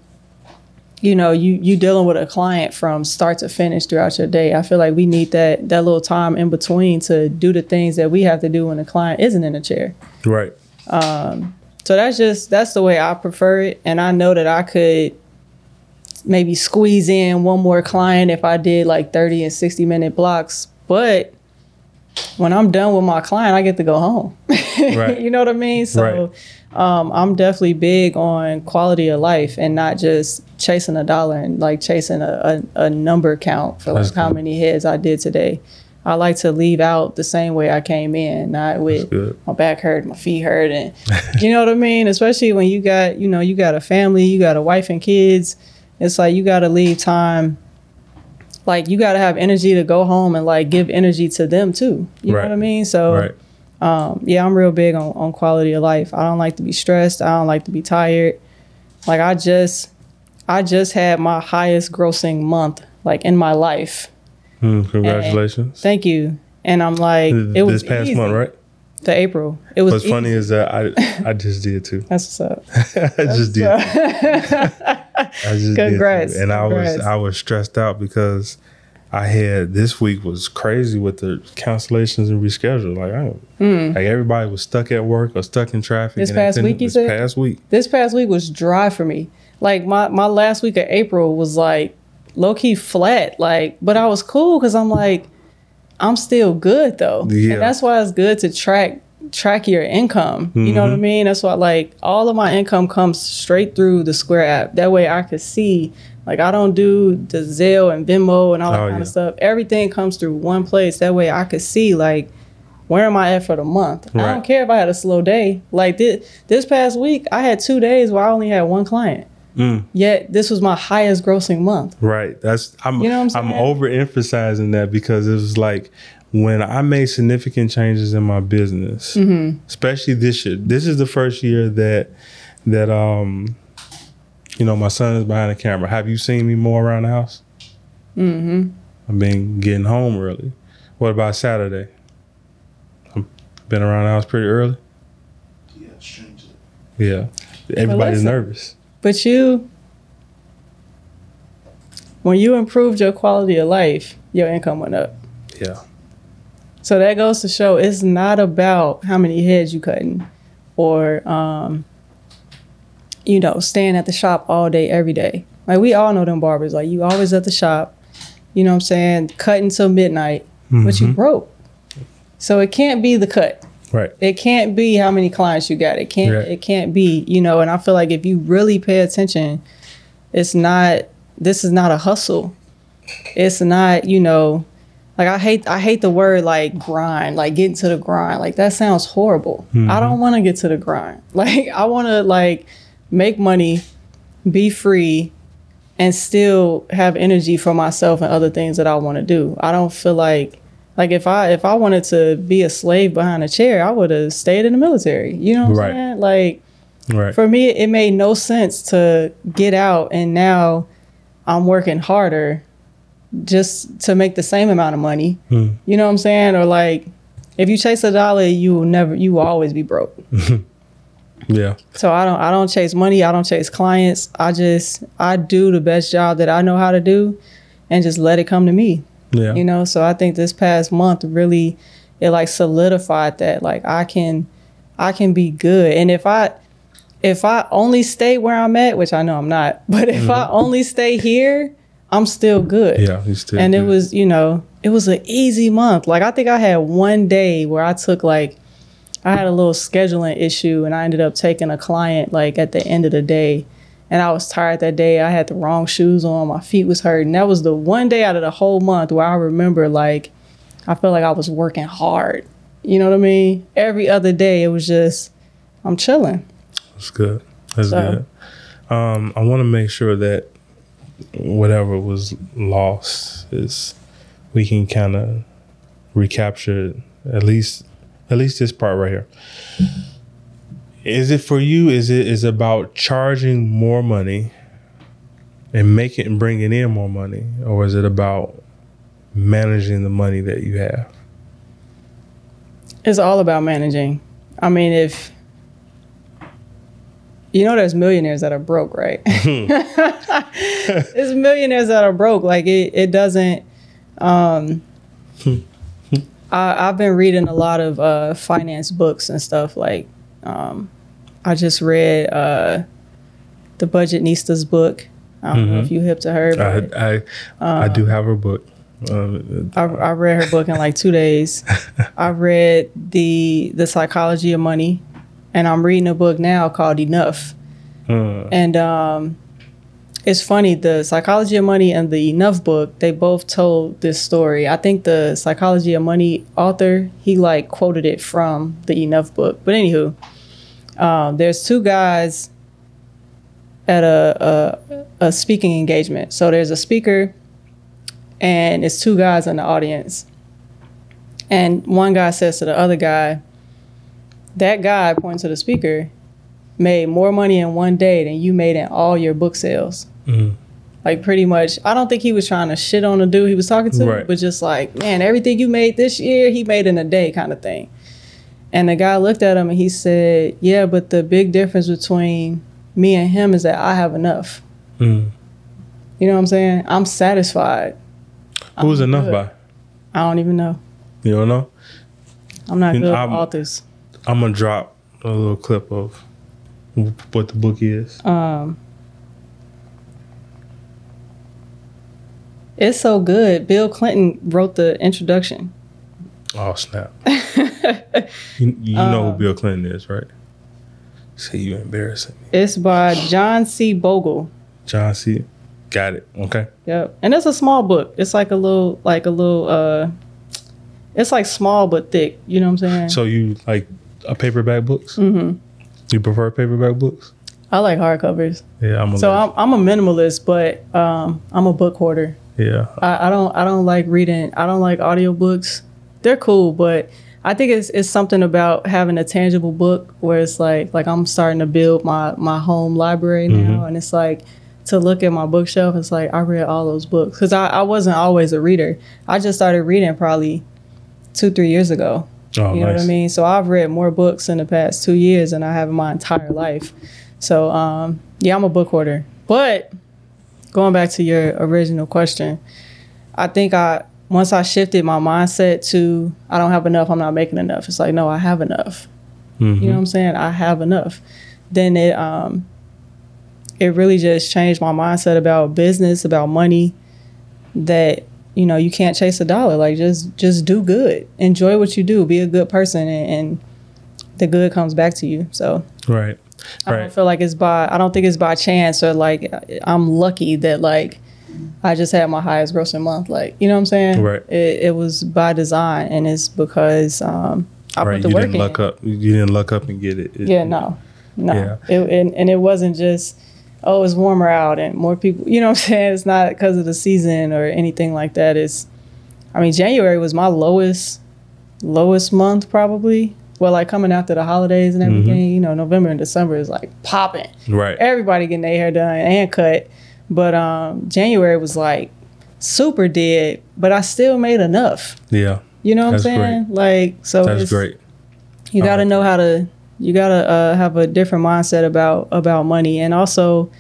you know, you you dealing with a client from start to finish throughout your day. I feel like we need that that little time in between to do the things that we have to do when the client isn't in a chair. Right. um, So that's just that's the way I prefer it, and I know that I could maybe squeeze in one more client if I did like thirty and sixty minute blocks. But when I'm done with my client, I get to go home. Right. you know what I mean? So um, I'm definitely big on quality of life and not just chasing a dollar and like chasing a, a, a number count for like how many heads I did today. I like to leave out the same way I came in, not with my back hurt, my feet hurt, and you know what I mean. Especially when you got you know you got a family, you got a wife and kids. It's like you got to leave time. Like you got to have energy to go home and like give energy to them too. You Right. know what I mean? So Right. um, yeah, I'm real big on, on quality of life. I don't like to be stressed. I don't like to be tired. Like I just, I just had my highest grossing month like in my life. Mm, congratulations. Thank you. And I'm like, it was this past easy. month, right? The April. It was. What's funny easy. is that I I just did too. That's what's up. I just did. I just Congrats. did. And I was I was stressed out because I had this week was crazy with the cancellations and reschedule. Like I hmm. like everybody was stuck at work or stuck in traffic. This past week, you this said? past week. this past week was dry for me. Like my my last week of April was like low key flat. Like, but I was cool because I'm like, I'm still good though, Yeah. and that's why it's good to track track your income. You know what Mm-hmm. I mean? That's why like all of my income comes straight through the Square app. That way I could see. Like I don't do the Zelle and Venmo and all that Oh, kind yeah. of stuff. Everything comes through one place. That way I could see like where am I at for the month? I don't care if I had a slow day. Like this, this past week, I had two days where I only had one client. Mm. Yet this was my highest grossing month. Right. That's I'm You know I'm I'm overemphasizing that because it was like when I made significant changes in my business, Mm-hmm. especially this year. This is the first year that that um you know my son is behind the camera. Have you seen me more around the house? Mm-hmm. I've been getting home early. What about Saturday? I've been around the house pretty early. Yeah, change it. Yeah. Everybody's listen. nervous. But you, when you improved your quality of life, your income went up. Yeah. So that goes to show it's not about how many heads you cutting or um, you know, staying at the shop all day, every day. Like we all know them barbers. Like you always at the shop, you know what I'm saying, cutting till midnight, but you broke. So it can't be the cut. Right. It can't be how many clients you got. It can't Right. it can't be, you know, and I feel like if you really pay attention, it's not this is not a hustle. It's not, you know, like I hate I hate the word like grind, like getting to the grind. Like that sounds horrible. Mm-hmm. I don't want to get to the grind. Like I want to like make money, be free and still have energy for myself and other things that I want to do. I don't feel like like if I if I wanted to be a slave behind a chair, I would have stayed in the military. You know what Right. I'm saying? Like Right. for me it made no sense to get out and now I'm working harder just to make the same amount of money. Hmm. You know what I'm saying? Or like if you chase a dollar, you will never you will always be broke. Yeah. So I don't I don't chase money, I don't chase clients. I just I do the best job that I know how to do and just let it come to me. Yeah. You know, so I think this past month really it like solidified that like I can I can be good. And if I if I only stay where I'm at, which I know I'm not, but if I only stay here, I'm still good. Yeah. You still. And it was, you know, it was an easy month. Like I think I had one day where I took like I had a little scheduling issue and I ended up taking a client like at the end of the day. And I was tired that day. I had the wrong shoes on. My feet was hurting. That was the one day out of the whole month where I remember like I felt like I was working hard. You know what I mean? Every other day it was just I'm chilling. That's good. That's So- good. Um, I want to make sure that whatever was lost is we can kind of recapture it, at least at least this part right here. Is it for you? Is it is about charging more money and making and bringing in more money, or is it about managing the money that you have? It's all about managing. I mean, if you know, there's millionaires that are broke, right? there's millionaires that are broke. Like it, it doesn't. Um, I, I've been reading a lot of uh, finance books and stuff. Like, um, I just read uh, the Budgetnista's book. I don't know if you hip to her. But I I, I do have her book. Um, I, I read her book in like two days. I read the the psychology of money, and I'm reading a book now called Enough. uh, And um, it's funny, the psychology of money and the Enough book, they both told this story. I think the psychology of money author he like quoted it from the Enough book. But anywho, um, there's two guys at a, a a speaking engagement. So there's a speaker and it's two guys in the audience. And one guy says to the other guy, that guy, pointing to the speaker, made more money in one day than you made in all your book sales. Mhm. Like pretty much, I don't think he was trying to shit on the dude he was talking to, Right. but just like, man, everything you made this year, he made in a day kind of thing. And the guy looked at him and he said, yeah, but the big difference between me and him is that I have enough. mm. You know what I'm saying? I'm satisfied. Who's I'm enough good. by? I don't even know. You don't know? I'm not You good I'm- authors. I'm gonna drop a little clip of what the book is. Um, it's so good. Bill Clinton wrote the introduction. Oh snap! you you know Um, who Bill Clinton is, right? Say you embarrassing me, It's by John C. Bogle. John C. Got it. Okay. Yep. And it's a small book. It's like a little, like a little, uh, it's like small but thick. You know what I'm saying? So you like paperback books? Mm-hmm. You prefer paperback books? I like hardcovers. Yeah, I'm a So I'm, I'm a minimalist, but um, I'm a book hoarder. yeah. I, I don't I don't like reading. I don't like audiobooks. They're cool, but I think it's it's something about having a tangible book where it's like like I'm starting to build my my home library now, and it's like to look at my bookshelf. It's like I read all those books because I, I wasn't always a reader. I just started reading probably two three years ago. Oh, You know what I mean? So I've read more books in the past two years than I have in my entire life. So um, yeah, I'm a book hoarder. But going back to your original question, I think I once I shifted my mindset to I don't have enough, I'm not making enough. It's like no, I have enough. Mhm. You know what I'm saying? I have enough. Then it um it really just changed my mindset about business, about money that you know, you can't chase a dollar. Like just just do good. Enjoy what you do. Be a good person and, and the good comes back to you. So Right. I don't feel like it's by I don't think it's by chance or like I'm lucky that like I just had my highest grossing month. Like, you know what I'm saying? Right. It, it was by design and it's because um I right. put the You work didn't in. luck up. You didn't luck up and get it. It- Yeah, no, no. Yeah. It, and, and it wasn't just, oh, it's warmer out and more people. You know what I'm saying? It's not because of the season or anything like that. It's, I mean, January was my lowest, lowest month probably. Well, like coming after the holidays and Mm-hmm. everything, you know, November and December is like popping. Right. Everybody getting their hair done and cut. But um, January was like super dead, but I still made enough. Yeah. You know what That's I'm saying? Like, so That's it's, great. you got to know how to you got to uh, have a different mindset about about money and also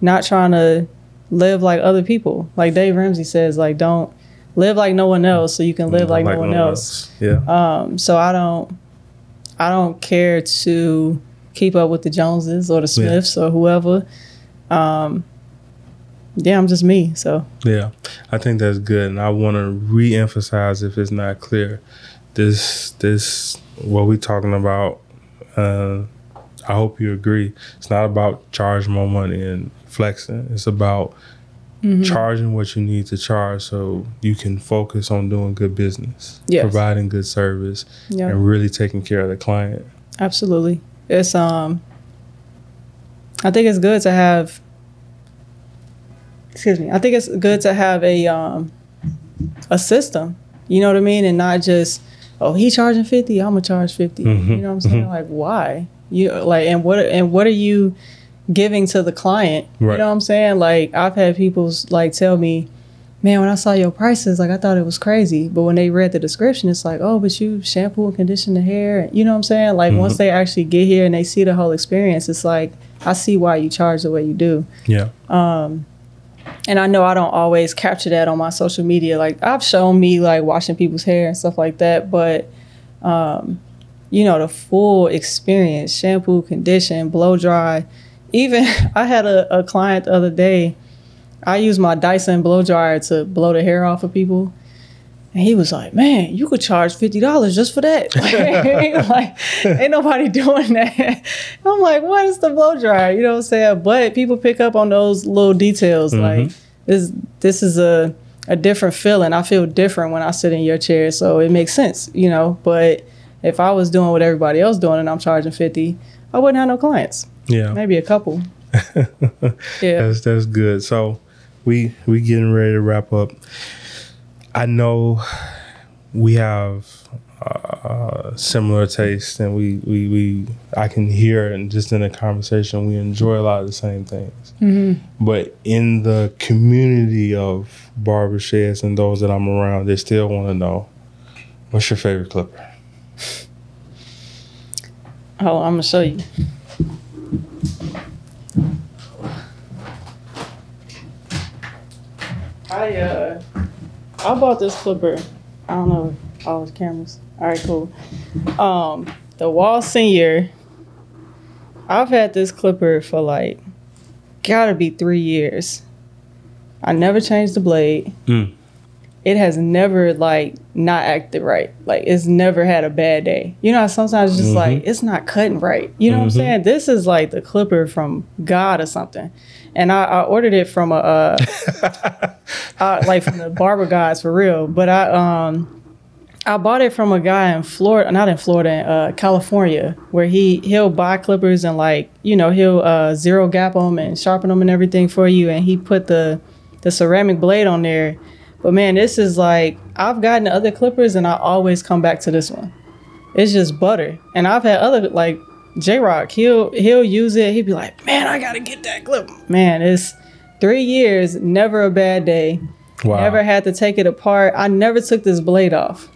not trying to live like other people like dave ramsey says like don't live like no one else so you can live like, no one else Yeah. um so i don't i don't care to keep up with the joneses or the Yeah. smiths or whoever um yeah i'm just me so Yeah, I think that's good, and I want to re-emphasize if it's not clear, this this what we're talking about. Uh, I hope you agree. It's not about charging more money and flexing. It's about Mm-hmm. charging what you need to charge so you can focus on doing good business, Yes. providing good service, yeah and really taking care of the client. Absolutely. It's um I think it's good to have excuse me. I think it's good to have a um a system. You know what I mean? And not just oh he charging 50, I'm gonna charge 50. Mhm. You mm-hmm. know what I'm saying? Mm-hmm. Like why? You like and what and what are you giving to the client? You know what I'm saying? Like I've had people like tell me Man, when I saw your prices, like I thought it was crazy. But when they read the description, it's like, oh, but you shampoo and condition the hair. You know what I'm saying? Like once mm-hmm. they actually get here and they see the whole experience, it's like, I see why you charge the way you do. Yeah, um, And I know I don't always capture that on my social media. Like I've shown me like washing people's hair and stuff like that, but um, you know, the full experience, shampoo, condition, blow dry. Even I had a, a client the other day. I used my Dyson blow dryer to blow the hair off of people. And he was like, "Man, you could charge fifty dollars just for that. like, ain't nobody doing that." I'm like, "What is the blow dryer?" You know what I'm saying? But people pick up on those little details. Mm-hmm. Like, this this is a a different feeling. I feel different when I sit in your chair, so it makes sense, you know. But if I was doing what everybody else doing and I'm charging fifty, I wouldn't have no clients. yeah. Maybe a couple. Yeah. That's that's good. So we we getting ready to wrap up. I know we have uh, similar tastes, and we, we we I can hear and just in the conversation we enjoy a lot of the same things. But in the community of barbershops and those that I'm around, they still want to know what's your favorite clipper. Oh, I'm gonna show you. I uh, I bought this clipper. I don't know all the cameras. All right, cool. Um, the Wahl Senior. I've had this clipper for like, gotta be three years. I never changed the blade. Mm. It has never like not acted right. Like it's never had a bad day. You know, sometimes it's just like it's not cutting right. You know what I'm saying? This is like the clipper from God or something. And I, I ordered it from a uh, uh, like from the barber guys for real. But I um I bought it from a guy in Florida, not in Florida, in uh, California, where he he'll buy clippers and like you know he'll uh, zero gap them and sharpen them and everything for you, and he put the the ceramic blade on there. But man, this is like I've gotten other clippers and I always come back to this one. It's just butter, and I've had other like J Rock. He'll he'll use it. He'd be like, man, I gotta get that clip. Man, it's three years, never a bad day. Wow. Never had to take it apart. I never took this blade off,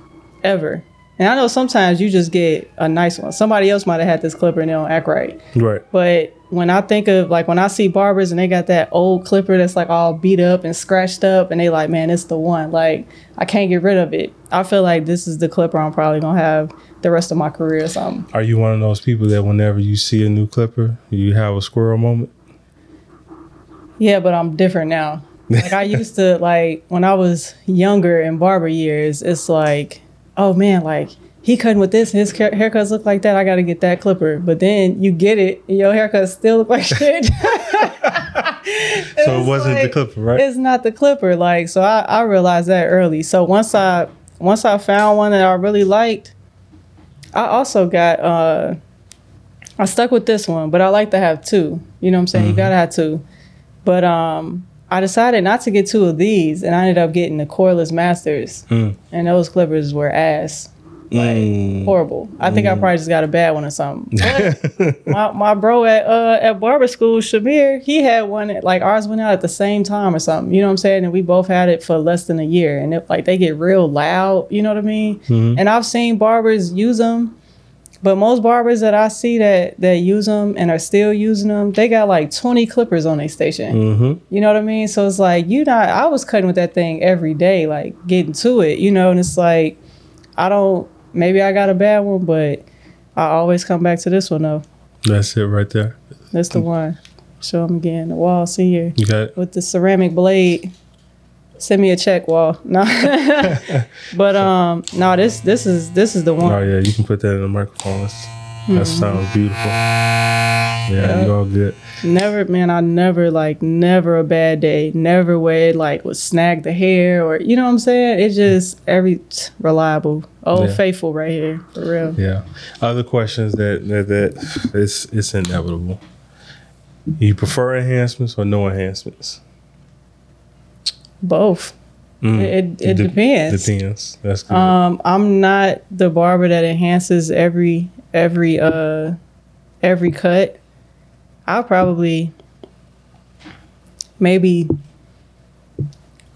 ever. And I know sometimes you just get a nice one. Somebody else might have had this clipper and they don't act right. Right. But when I think of like when I see barbers and they got that old clipper that's like all beat up and scratched up and they like, man, it's the one. Like I can't get rid of it. I feel like this is the clipper I'm probably gonna have the rest of my career or something. Um, Are you one of those people that whenever you see a new clipper, you have a squirrel moment? Yeah, but I'm different now. Like I used to like when I was younger in barber years, it's like, oh man, like he cutting with this, his haircuts look like that. I got to get that clipper. But then you get it, and your haircuts still look like shit. So it wasn't the clipper, right? It's not the clipper. Like so, I, I realized that early. So once I once I found one that I really liked, I also got uh I stuck with this one, but I like to have two. You know what I'm saying? You gotta have two. But um I decided not to get two of these and I ended up getting the cordless masters. Mm. And those clippers were ass. Like Mm. horrible. I think I probably just got a bad one or something. My, my bro at uh at barber school, Shamir, he had one at, like ours went out at the same time or something. You know what I'm saying? And we both had it for less than a year. And it, like they get real loud, you know what I mean? Mhm. And I've seen barbers use them, but most barbers that I see that that use them and are still using them, they got like 20 clippers on their station. Mm-hmm. You know what I mean? So it's like you not. I was cutting with that thing every day, like getting to it. You know, and it's like I don't. Maybe I got a bad one, but I always come back to this one though. That's it right there. That's the one. Show them again. The Wahl. See here You got it? with the ceramic blade. Send me a check, Wahl. No, but um, no. This this is this is the one. Oh yeah, you can put that in the microphone. That's, Mm-hmm. That sounds beautiful. Yeah, you all good. Never, man. I never like never a bad day. Never where it like would snag the hair or you know what I'm saying. It's just every reliable, old Yeah. faithful right here for real. Yeah. Other questions that that, that it's it's inevitable. You prefer enhancements or no enhancements? Both. Mm. It it de- depends. Depends. That's good. Um, I'm not the barber that enhances every every uh every cut. I'll probably maybe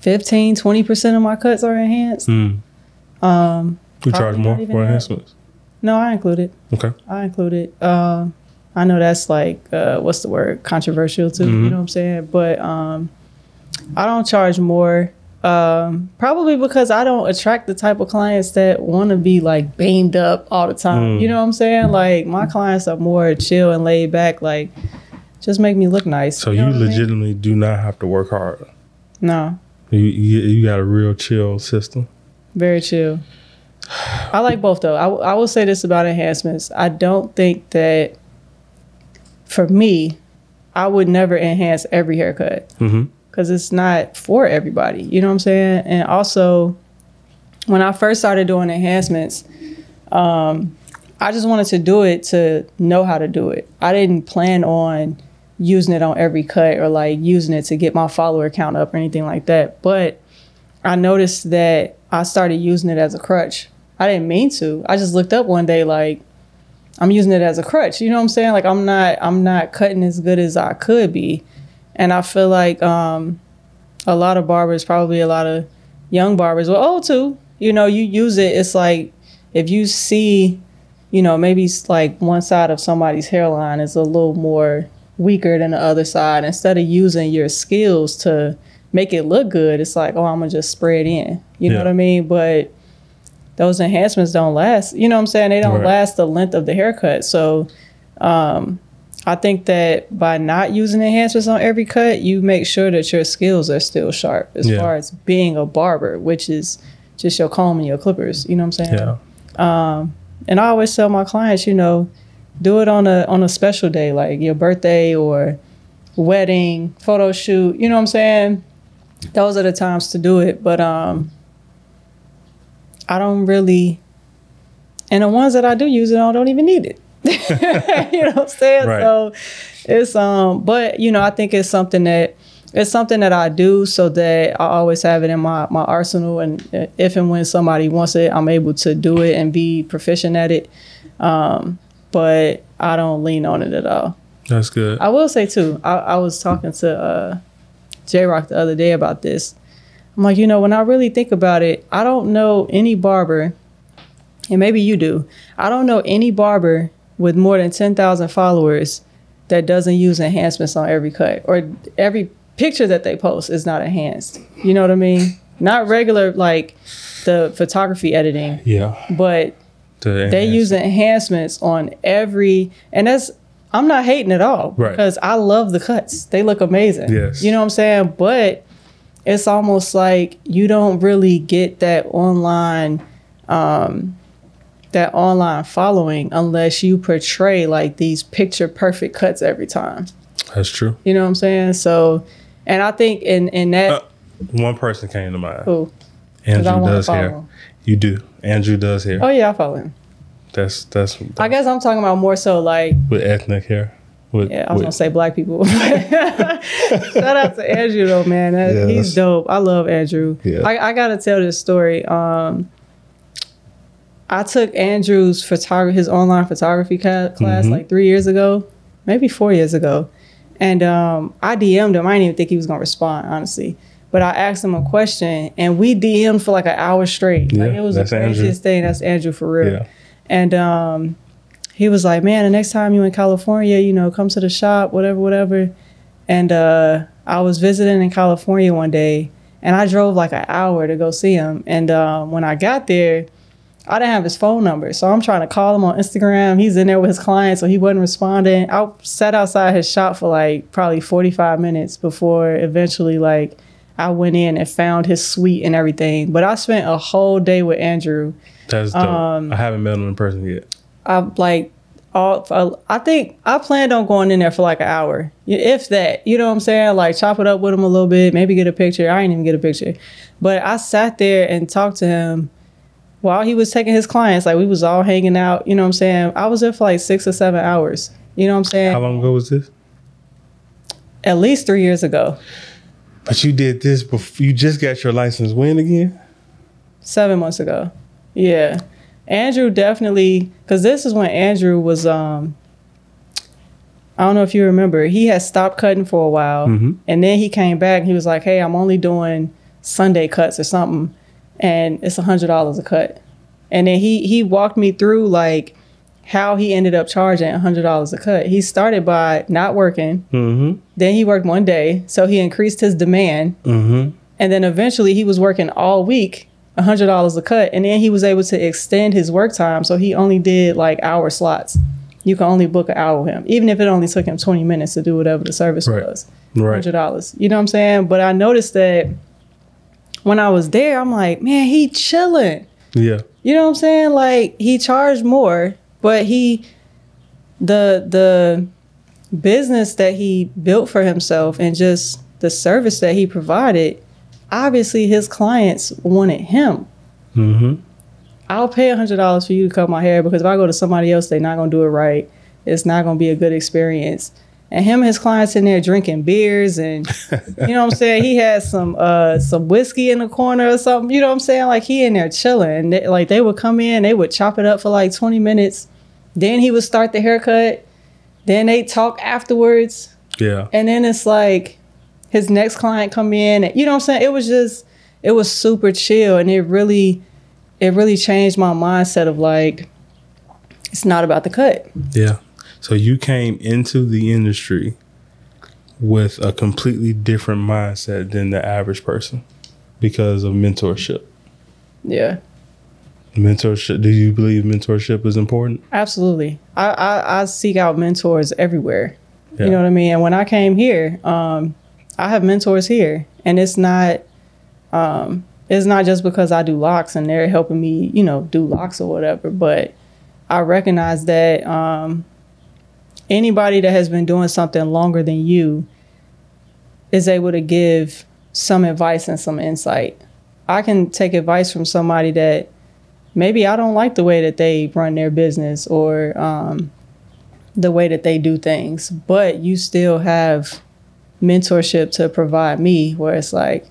15, 20% of my cuts are enhanced. Mm. Um, You charge more for enhancements? no, I include it. Okay. I include it. Um, I know that's like uh, what's the word? Controversial too. Mhm. You know what I'm saying? But um, I don't charge more. Um, probably because I don't attract the type of clients that want to be like beamed up all the time. Mm. You know what I'm saying? Like my clients are more chill and laid back. Like just make me look nice. So know you I mean? legitimately do not have to work hard. no, You, you you got a real chill system. very chill. I like both though. I, I will say this about enhancements. I don't think that for me, I would never enhance every haircut Mm-hmm. Because it's not for everybody. You know what I'm saying? And also, when I first started doing enhancements, um, I just wanted to do it to know how to do it. I didn't plan on using it on every cut or like using it to get my follower count up or anything like that. But I noticed that I started using it as a crutch. I didn't mean to. I just looked up one day like I'm using it as a crutch. You know what I'm saying? Like I'm not I'm not cutting as good as I could be. And I feel like um a lot of barbers, probably a lot of young barbers, well old too, you know, you use it, it's like if you see, you know, maybe it's like one side of somebody's hairline is a little more weaker than the other side, instead of using your skills to make it look good, it's like, oh, I'm gonna just spray it in. You know what I mean? But those enhancements don't last. You know what I'm saying? They don't Right. last the length of the haircut. So um I think that by not using enhancements on every cut, you make sure that your skills are still sharp as Yeah. far as being a barber, which is just your comb and your clippers. You know what I'm saying? Yeah. And I always tell my clients, you know, do it on a on a special day, like your birthday or wedding, photo shoot. You know what I'm saying? Those are the times to do it. But um I don't really and the ones that I do use it on don't even need it. you know what I'm saying? Right. So it's um but you know, I think it's something that it's something that I do so that I always have it in my, my arsenal and if and when somebody wants it, I'm able to do it and be proficient at it. Um, but I don't lean on it at all. That's good. I will say too, I, I was talking to uh, J Rock the other day about this. I'm like, you know, when I really think about it, I don't know any barber, and maybe you do. I don't know any barber with more than ten thousand followers that doesn't use enhancements on every cut or every picture that they post is not enhanced. You know what I mean? Not regular like the photography editing, Yeah. but To they use enhancements on every and that's I'm not hating at all Right. because I love the cuts. They look amazing. Yes. You know what I'm saying? But it's almost like you don't really get that online um that online following unless you portray like these picture perfect cuts every time. That's true. You know what I'm saying? So and I think in in that Uh, One person came to mind. I Andrew does him. You do. Andrew does here. Oh yeah, I follow him. That's that's I guess I'm talking about more so like with ethnic hair. With, Yeah, I was with- gonna say black people. Shout out to Andrew though, man. That- Yeah, he's dope. I love Andrew. Yeah. I, I gotta tell this story. Um, I took Andrew's photography, his online photography ca- class, Mhm. like three years ago, maybe four years ago, and um, I DM'd him. I didn't even think he was gonna respond, honestly. But I asked him a question, and we DM'd for like an hour straight. like Yeah, it was the Andrew. craziest thing. That's Andrew for real. Yeah. And um, he was like, "Man, the next time you in California, you know, come to the shop, whatever, whatever." And uh, I was visiting in California one day, and I drove like an hour to go see him. And um, when I got there, I didn't have his phone number, so I'm trying to call him on Instagram. He's in there with his client, so he wasn't responding. I sat outside his shop for like probably 45 minutes before eventually like I went in and found his suite and everything. But I spent a whole day with Andrew. That's dope. Um, I haven't met him in person yet. I like all. I think I planned on going in there for like an hour, if that. You know what I'm saying? Like chop it up with him a little bit, maybe get a picture. I didn't even get a picture, but I sat there and talked to him while he was taking his clients. Like we was all hanging out. You know what I'm saying? I was there for like six or seven hours. You know what I'm saying? How long ago was this? At least three years ago, But you did this before. You just got your license. When again? seven months ago. Yeah, Andrew definitely because this is when Andrew was um. I don't know if you remember. He had stopped cutting for a while, Mhm. and then he came back. and He was like, "Hey, I'm only doing Sunday cuts or something, and it's a hundred dollars a cut." And then he he walked me through like how he ended up charging a hundred dollars a cut. He started by not working, Mm-hmm. then he worked one day, so he increased his demand, Mm-hmm. and then eventually he was working all week, a hundred dollars a cut, and then he was able to extend his work time, so he only did like hour slots. You can only book an hour with him, even if it only took him twenty minutes to do whatever the service Right. was. Right. Hundred dollars. You know what I'm saying? But I noticed that when I was there, I'm like, man, he chilling. Yeah. You know what I'm saying? Like he charged more, but he the the business that he built for himself and just the service that he provided, obviously his clients wanted him. Mm-hmm. I'll pay hundred dollars for you to cut my hair because if I go to somebody else, they're not gonna do it right. It's not gonna be a good experience. And him and his clients in there drinking beers and you know what I'm saying? He had some uh some whiskey in the corner or something. You know what I'm saying? Like he in there chilling. And they, like they would come in, they would chop it up for like 20 minutes. Then he would start the haircut. Then they talk afterwards. Yeah. And then it's like his next client come in. And, you know what I'm saying? It was just it was super chill and it really it really changed my mindset of like it's not about the cut. Yeah. So you came into the industry with a completely different mindset than the average person because of mentorship. Yeah. Mentorship. Do you believe mentorship is important? Absolutely. I, I, I seek out mentors everywhere. Yeah. You know what I mean? And when I came here, um, I have mentors here. And it's not um, it's not just because I do locks and they're helping me, you know, do locks or whatever, but I recognize that um, anybody that has been doing something longer than you is able to give some advice and some insight. I can take advice from somebody that maybe I don't like the way that they run their business or um, the way that they do things, but you still have mentorship to provide me where it's like,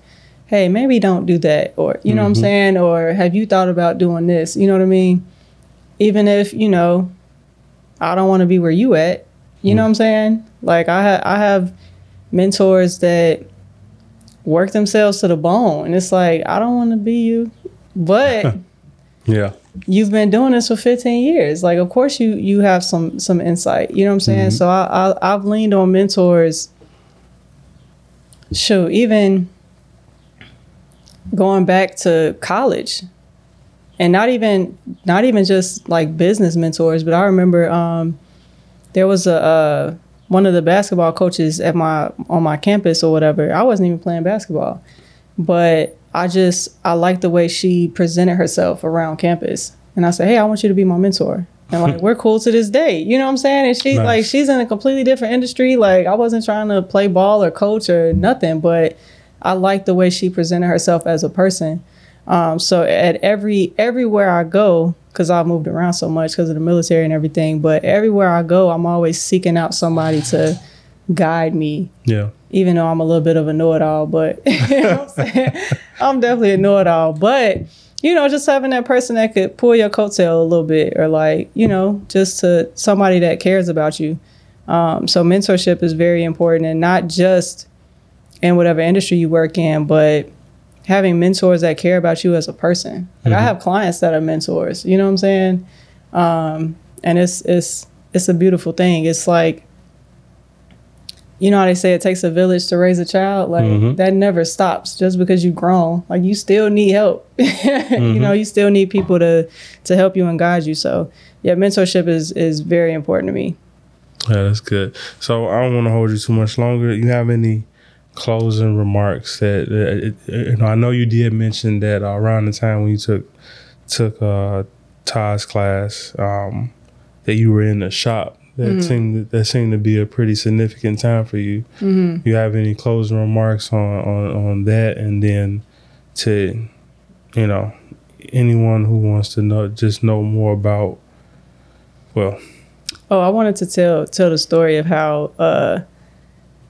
hey, maybe don't do that. Or, you know what I'm Mhm. saying? Or have you thought about doing this? You know what I mean? Even if, you know, I don't want to be where you at. You know what I'm saying? Like I ha- I have mentors that work themselves to the bone and it's like I don't want to be you. But Yeah. you've been doing this for 15 years. Like, of course you you have some some insight. You know what I'm saying? So I, I I've leaned on mentors. Shoot, even going back to college, and not even not even just like business mentors, but I remember um, there was a. Uh, one of the basketball coaches at my on my campus or whatever. I wasn't even playing basketball, but I just I liked the way she presented herself around campus. And I said, "Hey, I want you to be my mentor." And like we're cool to this day. You know what I'm saying? And she Nice. like she's in a completely different industry. Like I wasn't trying to play ball or coach or nothing, but I liked the way she presented herself as a person. Um, so at every everywhere I go, because I've moved around so much because of the military and everything, but everywhere I go, I'm always seeking out somebody to guide me Yeah. even though I'm a little bit of a know-it-all, but you know what I'm? I'm definitely a know-it-all. But you know, just having that person that could pull your coattail a little bit, or like you know, just to somebody that cares about you. Um, so mentorship is very important, and not just in whatever industry you work in, but having mentors that care about you as a person. Like I have clients that are mentors. You know what I'm saying? Um, and it's it's it's a beautiful thing. It's like you know how they say it takes a village to raise a child like Mhm. that never stops just because you've grown like you still need help you know you still need people to to help you and guide you so yeah mentorship is is very important to me Yeah, that's good. So I don't want to hold you too much longer. You have any closing remarks that uh, it, you know? I know you did mention that uh, around the time when you took took uh, Todd's class, um, that you were in the shop. That seemed that seemed to be a pretty significant time for you. You have any closing remarks on, on on that, and then to you know anyone who wants to know just know more about well oh i wanted to tell tell the story of how uh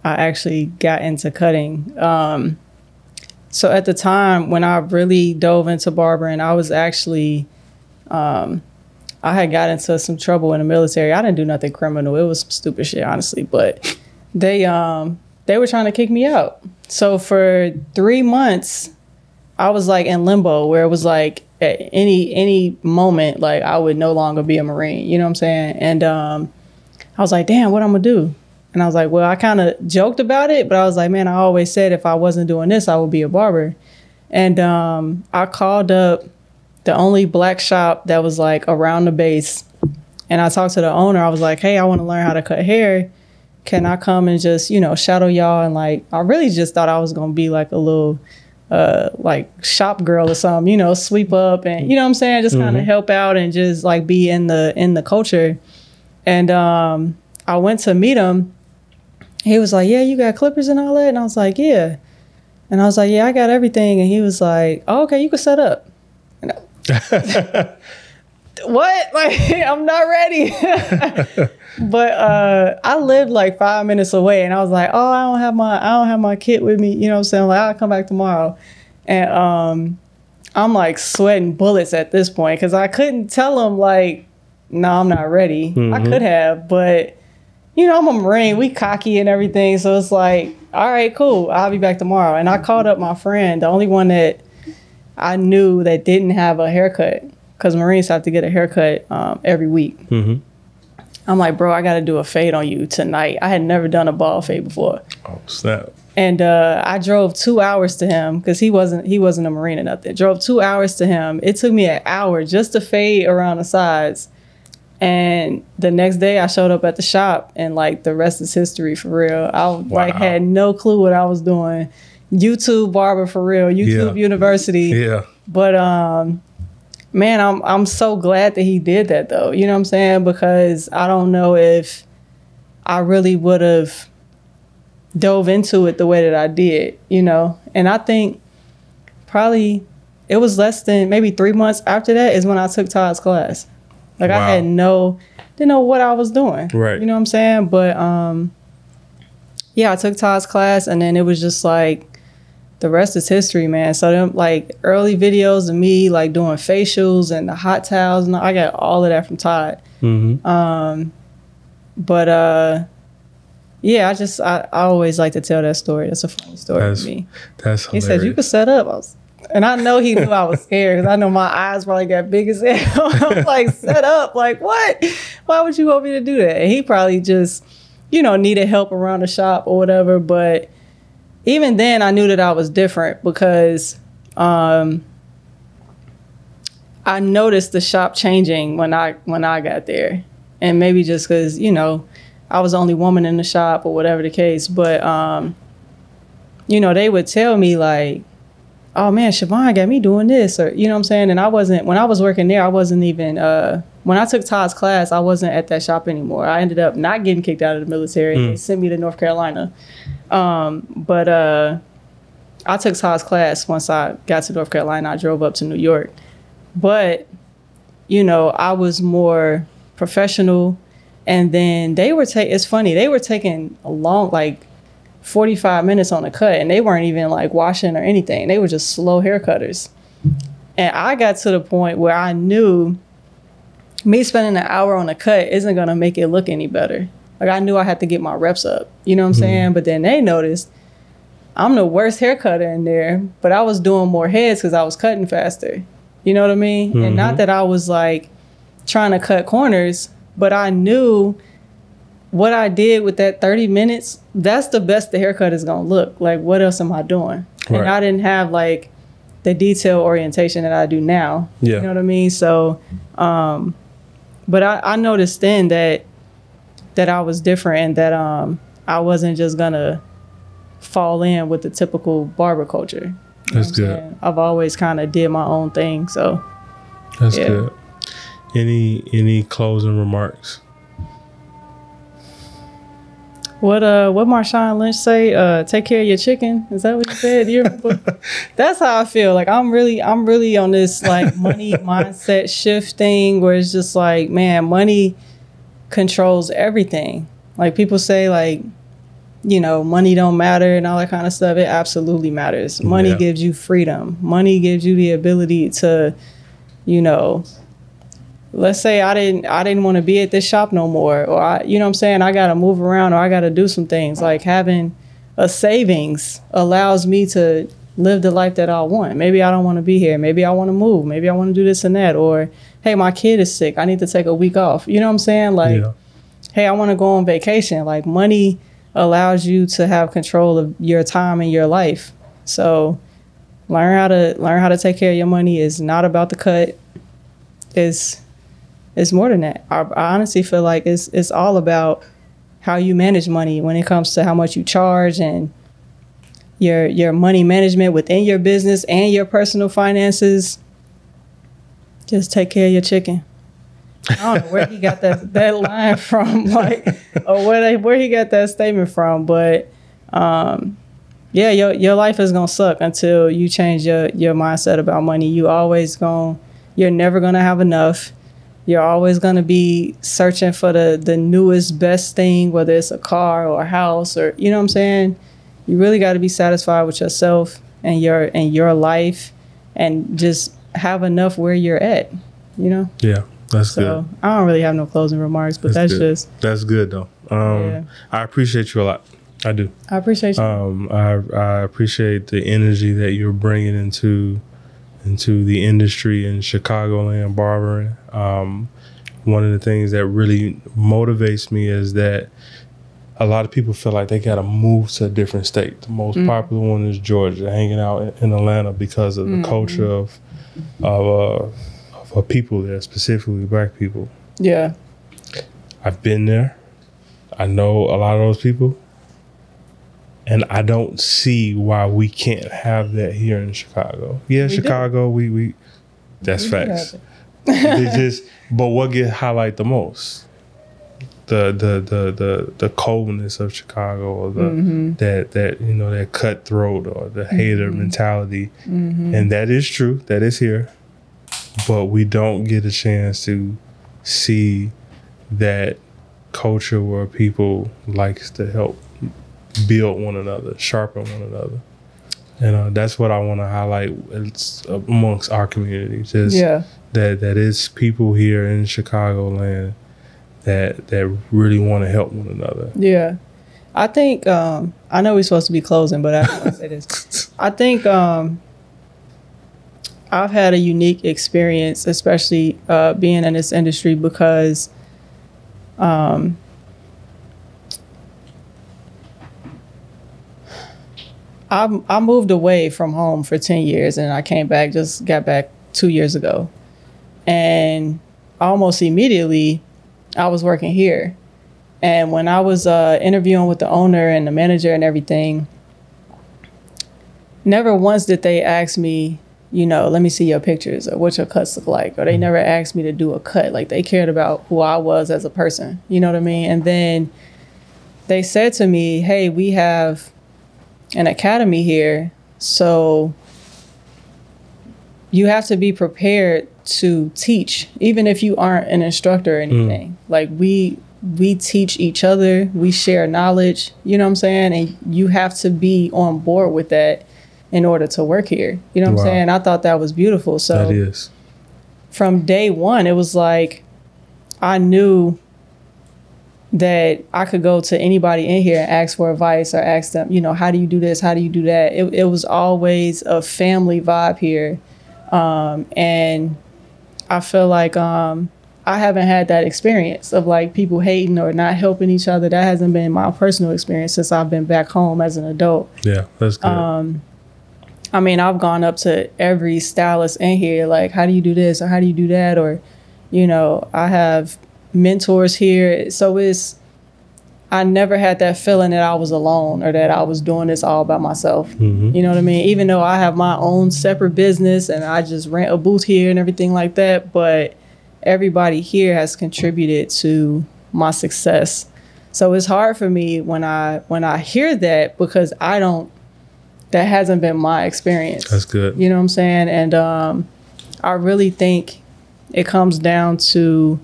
i actually got into cutting. Um so at the time when i really dove into barbering i was actually um i had got into some trouble in the military. I didn't do nothing criminal. It was stupid shit honestly but they um they were trying to kick me out. So for three months i was like in limbo where it was like at any any moment like i would no longer be a marine. You know what i'm saying? And um i was like damn what i'm gonna do and i was like well i kind of joked about it but i was like man i always said if i wasn't doing this i would be a barber. And um i called up the only black shop that was like around the base. And i talked to the owner. I was like hey i want to learn how to cut hair. Can i come and just you know shadow y'all? And like i really just thought i was gonna be like a little uh like shop girl or something you know sweep up and you know what i'm saying? Just kind of help out and just like be in the in the culture. And um i went to meet him he was like yeah you got clippers and all that? And i was like yeah. And i was like yeah i got everything. And he was like oh, okay you can set up. I- what? Like i'm not ready. But uh i lived like five minutes away and i was like oh i don't have my i don't have my kit with me you know what i'm saying? Like i'll come back tomorrow. And um i'm like sweating bullets at this point because i couldn't tell him like no i'm not ready. I could have but you know i'm a marine we cocky and everything so it's like all right cool i'll be back tomorrow and i called up my friend the only one that i knew that didn't have a haircut because marines have to get a haircut um, every week Mhm. I'm like, bro, I got to do a fade on you tonight. I had never done a ball fade before, oh snap and uh, I drove two hours to him because he wasn't he wasn't a marine or nothing. Drove two hours to him. It took me an hour just to fade around the sides, and the next day I showed up at the shop, and like the rest is history for real. I like had no clue what I was doing. YouTube barber for real. YouTube Yeah. University. yeah But um man, I'm I'm so glad that he did that though. You know what I'm saying? Because I don't know if I really would have dove into it the way that I did, you know. And I think probably it was less than maybe 3 months after that is when I took Todd's class. Like Wow. I had no didn't know what I was doing. Right. You know what I'm saying? But um yeah, I took Todd's class and then it was just like the rest is history, man. So them like early videos of me like doing facials and the hot towels and I got all of that from Todd. mm-hmm. Um, but uh, yeah, I just I, I always like to tell that story. That's a funny story That's- to me. that's He said you could set up. I was And I know he knew I was scared because I know my eyes probably got big as hell. I'm like, set up. Like, what? Why would you want me to do that? And he probably just, you know, needed help around the shop or whatever. But even then, I knew that I was different because um, I noticed the shop changing when I when I got there, and maybe just because you know I was the only woman in the shop or whatever the case. But um, you know, they would tell me like, "Oh man, Shavonne got me doing this," or you know what I'm saying. And I wasn't when I was working there. I wasn't even uh, when I took Todd's class. I wasn't at that shop anymore. I ended up not getting kicked out of the military. They sent me to North Carolina. Um, but uh, I took Todd's class once I got to North Carolina. I drove up to New York, but you know, I was more professional. And then they were taking. It's funny. They were taking a long, like, forty-five minutes on a cut, and they weren't even like washing or anything. They were just slow haircutters. And I got to the point where I knew me spending an hour on a cut isn't gonna make it look any better. Like I knew I had to get my reps up. You know what I'm mm-hmm. saying? But then they noticed I'm the worst hair cutter in there, but I was doing more heads because I was cutting faster. You know what I mean? And not mm-hmm. that I was like trying to cut corners, but I knew what I did with that 30 minutes, that's the best the haircut is gonna look. Like what else am I doing? And I didn't have like the detail orientation that I do now. Yeah. You know what I mean? So um but I, I noticed then that that I was different and that um I wasn't just gonna fall in with the typical barber culture. You That's good. I've always kind of did my own thing. So That's Yeah. good. Any any closing remarks? What uh what Marshawn Lynch say? Uh take care of your chicken. Is that what you said? You? That's how I feel. Like I'm really I'm really on this like money mindset shift thing where it's just like, man, money controls everything. Like people say like you know, money don't matter and all that kind of stuff. It absolutely matters. Money Yeah. gives you freedom. Money gives you the ability to, you know, let's say I didn't I didn't want to be at this shop no more or I you know what I'm saying I got to move around or I got to do some things like having a savings allows me to live the life that I want. Maybe I don't want to be here. Maybe I want to move. Maybe I want to do this and that or hey, my kid is sick. I need to take a week off. You know what I'm saying? Like yeah. hey, I want to go on vacation. Like money allows you to have control of your time and your life. So learn how to learn how to take care of your money is not about the cut. It's it's more than that. I, I honestly feel like it's it's all about how you manage money when it comes to how much you charge and your your money management within your business and your personal finances. Just take care of your chicken. I don't know where he got that, that line from, like, or where they, where he got that statement from, but um, yeah, your your life is gonna suck until you change your your mindset about money. You always gonna you're never gonna have enough. You're always gonna be searching for the the newest best thing, whether it's a car or a house or you know what I'm saying. You really got to be satisfied with yourself and your and your life, and just have enough where you're at. You know. Yeah. That's So good. I don't really have no closing remarks, but that's, good. just That's good though. Um Yeah. I appreciate you a lot. I do. I appreciate you. Um, I I appreciate the energy that you're bringing into into the industry in Chicagoland barbering. Um, one of the things that really motivates me is that a lot of people feel like they got to move to a different state. The most popular one is Georgia, hanging out in- Atlanta because of the culture of of, uh, of uh, people there, specifically black people. yeah. I've been there. I know a lot of those people. And I don't see why we can't have that here in Chicago. Yeah, do. Chicago, we we that's We facts. they just but what get highlight the most? The the the the the coldness of Chicago or the Mm-hmm. that that you know that cutthroat or the hater mentality. Mm-hmm. And that is true. That is here. But we don't get a chance to see that culture where people likes to help build one another, sharpen one another. And uh, that's what I want to highlight it's amongst our community. Just Yeah. that that is people here in Chicagoland that that really want to help one another. Yeah. I think um I know we're supposed to be closing, but I want to say this. I think um I've had a unique experience, especially uh, being in this industry, because um, I I moved away from home for ten years, and I came back. Just got back two years ago, and almost immediately, I was working here. And when I was uh, interviewing with the owner and the manager and everything, never once did they ask me, you know, let me see your pictures or what your cuts look like. Or they never asked me to do a cut. Like they cared about who I was as a person. You know what I mean? And then they said to me, hey, we have an academy here. So you have to be prepared to teach, even if you aren't an instructor or mm. anything. Like we we teach each other, we share knowledge, you know what I'm saying? And you have to be on board with that in order to work here. You know what Wow. I'm saying? I thought that was beautiful. So that is. from day one, it was like I knew that I could go to anybody in here and ask for advice or ask them, you know, how do you do this? How do you do that? It, it was always a family vibe here. Um, and I feel like um, I haven't had that experience of like people hating or not helping each other. That hasn't been my personal experience since I've been back home as an adult. Yeah, that's good. Um, I mean, I've gone up to every stylist in here, like, how do you do this or how do you do that? Or, you know, I have mentors here. So it's, I never had that feeling that I was alone or that I was doing this all by myself. Mhm. You know what I mean? Even though I have my own separate business and I just rent a booth here and everything like that, but everybody here has contributed to my success. So it's hard for me when I when I hear that because I don't that hasn't been my experience. That's good. You know what I'm saying? And um, I really think it comes down to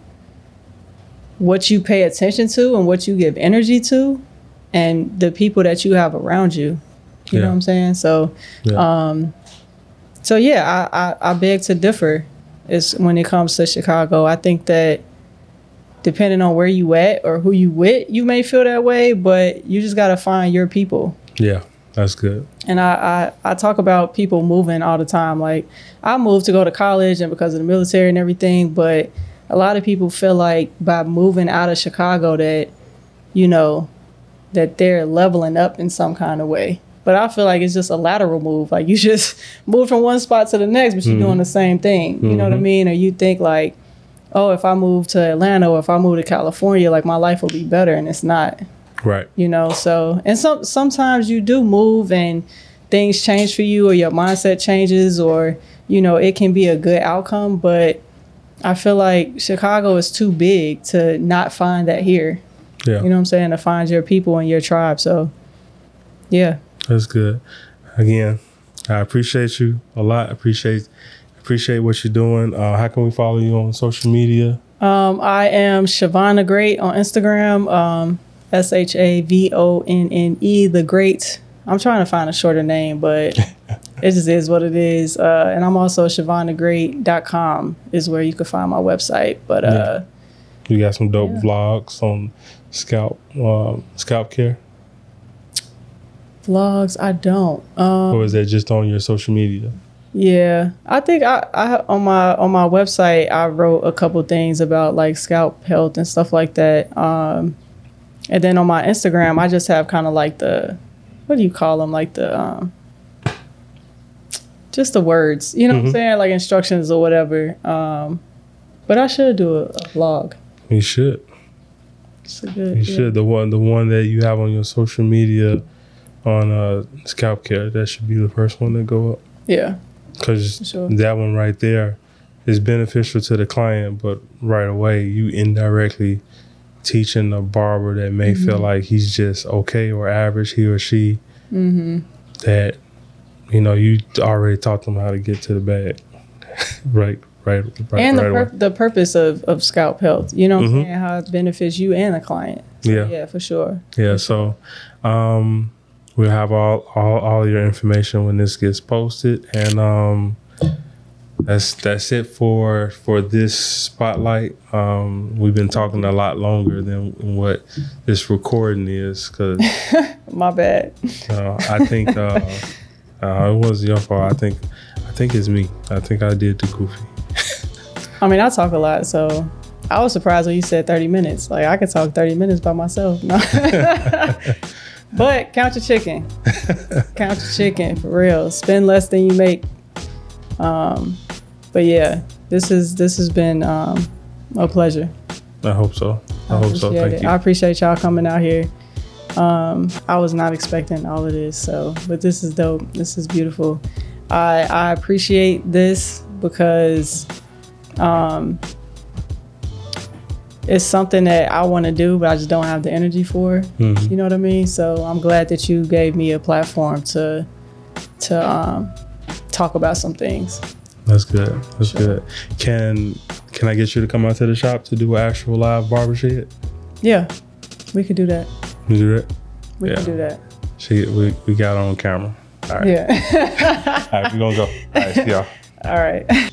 what you pay attention to and what you give energy to and the people that you have around you. You know what I'm saying? So Yeah. um so yeah, I, I, I beg to differ is when it comes to Chicago. I think that depending on where you at or who you with, you may feel that way, but you just gotta find your people yeah, that's good. and I, I I talk about people moving all the time. Like I moved to go to college and because of the military and everything, but a lot of people feel like by moving out of Chicago that you know that they're leveling up in some kind of way. But I feel like it's just a lateral move. Like you just move from one spot to the next, but you're mm-hmm. doing the same thing. You know what I mm-hmm. mean? Or you think like, oh, if I move to Atlanta or if I move to California, like my life will be better, and it's not Right. you know so and some sometimes you do move and things change for you or your mindset changes or you know it can be a good outcome but i feel like chicago is too big to not find that here Yeah, you know what i'm saying to find your people and your tribe so yeah that's good. Again, I appreciate you a lot. Appreciate appreciate what you're doing. Uh, how can we follow you on social media? um, i am shavonnethegreat on instagram um, s-h-a-v-o-n-n-e the great i'm trying to find a shorter name but it just is what it is. Uh, and I'm also ShavonneTheGreat.com is where you can find my website. But uh, You got some dope Yeah. vlogs on scalp um, scalp care, vlogs, I don't. Um, or is that just on your social media? yeah, I think I, I on my on my website I wrote a couple things about like scalp health and stuff like that. Um, and then on my Instagram, I just have kind of like the what do you call them? Like the um, just the words, you know what I'm Mhm. saying? Like instructions or whatever. Um, but I should do a, a vlog. You should. It's a good. You yeah. should. The one the one that you have on your social media on uh, scalp care that should be the first one to go up Yeah. because sure. that one right there is beneficial to the client, but right away you indirectly teaching a barber that may feel Mm-hmm. like he's just okay or average, he or she, Mm-hmm. that you know you already taught them how to get to the bag, right, right, right, and the, right pur- the purpose of, of scalp health. You know what Mhm. I'm saying? How it benefits you and the client. So, Yeah. Yeah, for sure. Yeah, so um, we'll have all, all all your information when this gets posted, and um, that's that's it for for this spotlight. Um, we've been talking a lot longer than what this recording is because My bad. uh, I think uh, uh, it wasn't your fault. I think I I think it's me. I think I did the goofy. I mean, I talk a lot, so I was surprised when you said 30 minutes. Like I could talk 30 minutes by myself. No. but count your chicken. count your chicken for real. Spend less than you make. Um, but yeah, this is this has been um, a pleasure. I hope so. I, hope so. Thank it. you. I appreciate y'all coming out here. Um, I was not expecting all of this, so but this is dope. This is beautiful. I I appreciate this because um, it's something that I want to do, but I just don't have the energy for. Mhm. You know what I mean? So I'm glad that you gave me a platform to to um, talk about some things. That's good. That's Sure. good. Can can I get you to come out to the shop to do an actual live BarberSHED? Yeah, we could do that. You do that? We Yeah. can do that. She, we, we got on camera. All right. Yeah. All right, we're gonna go. All right, see y'all. All right.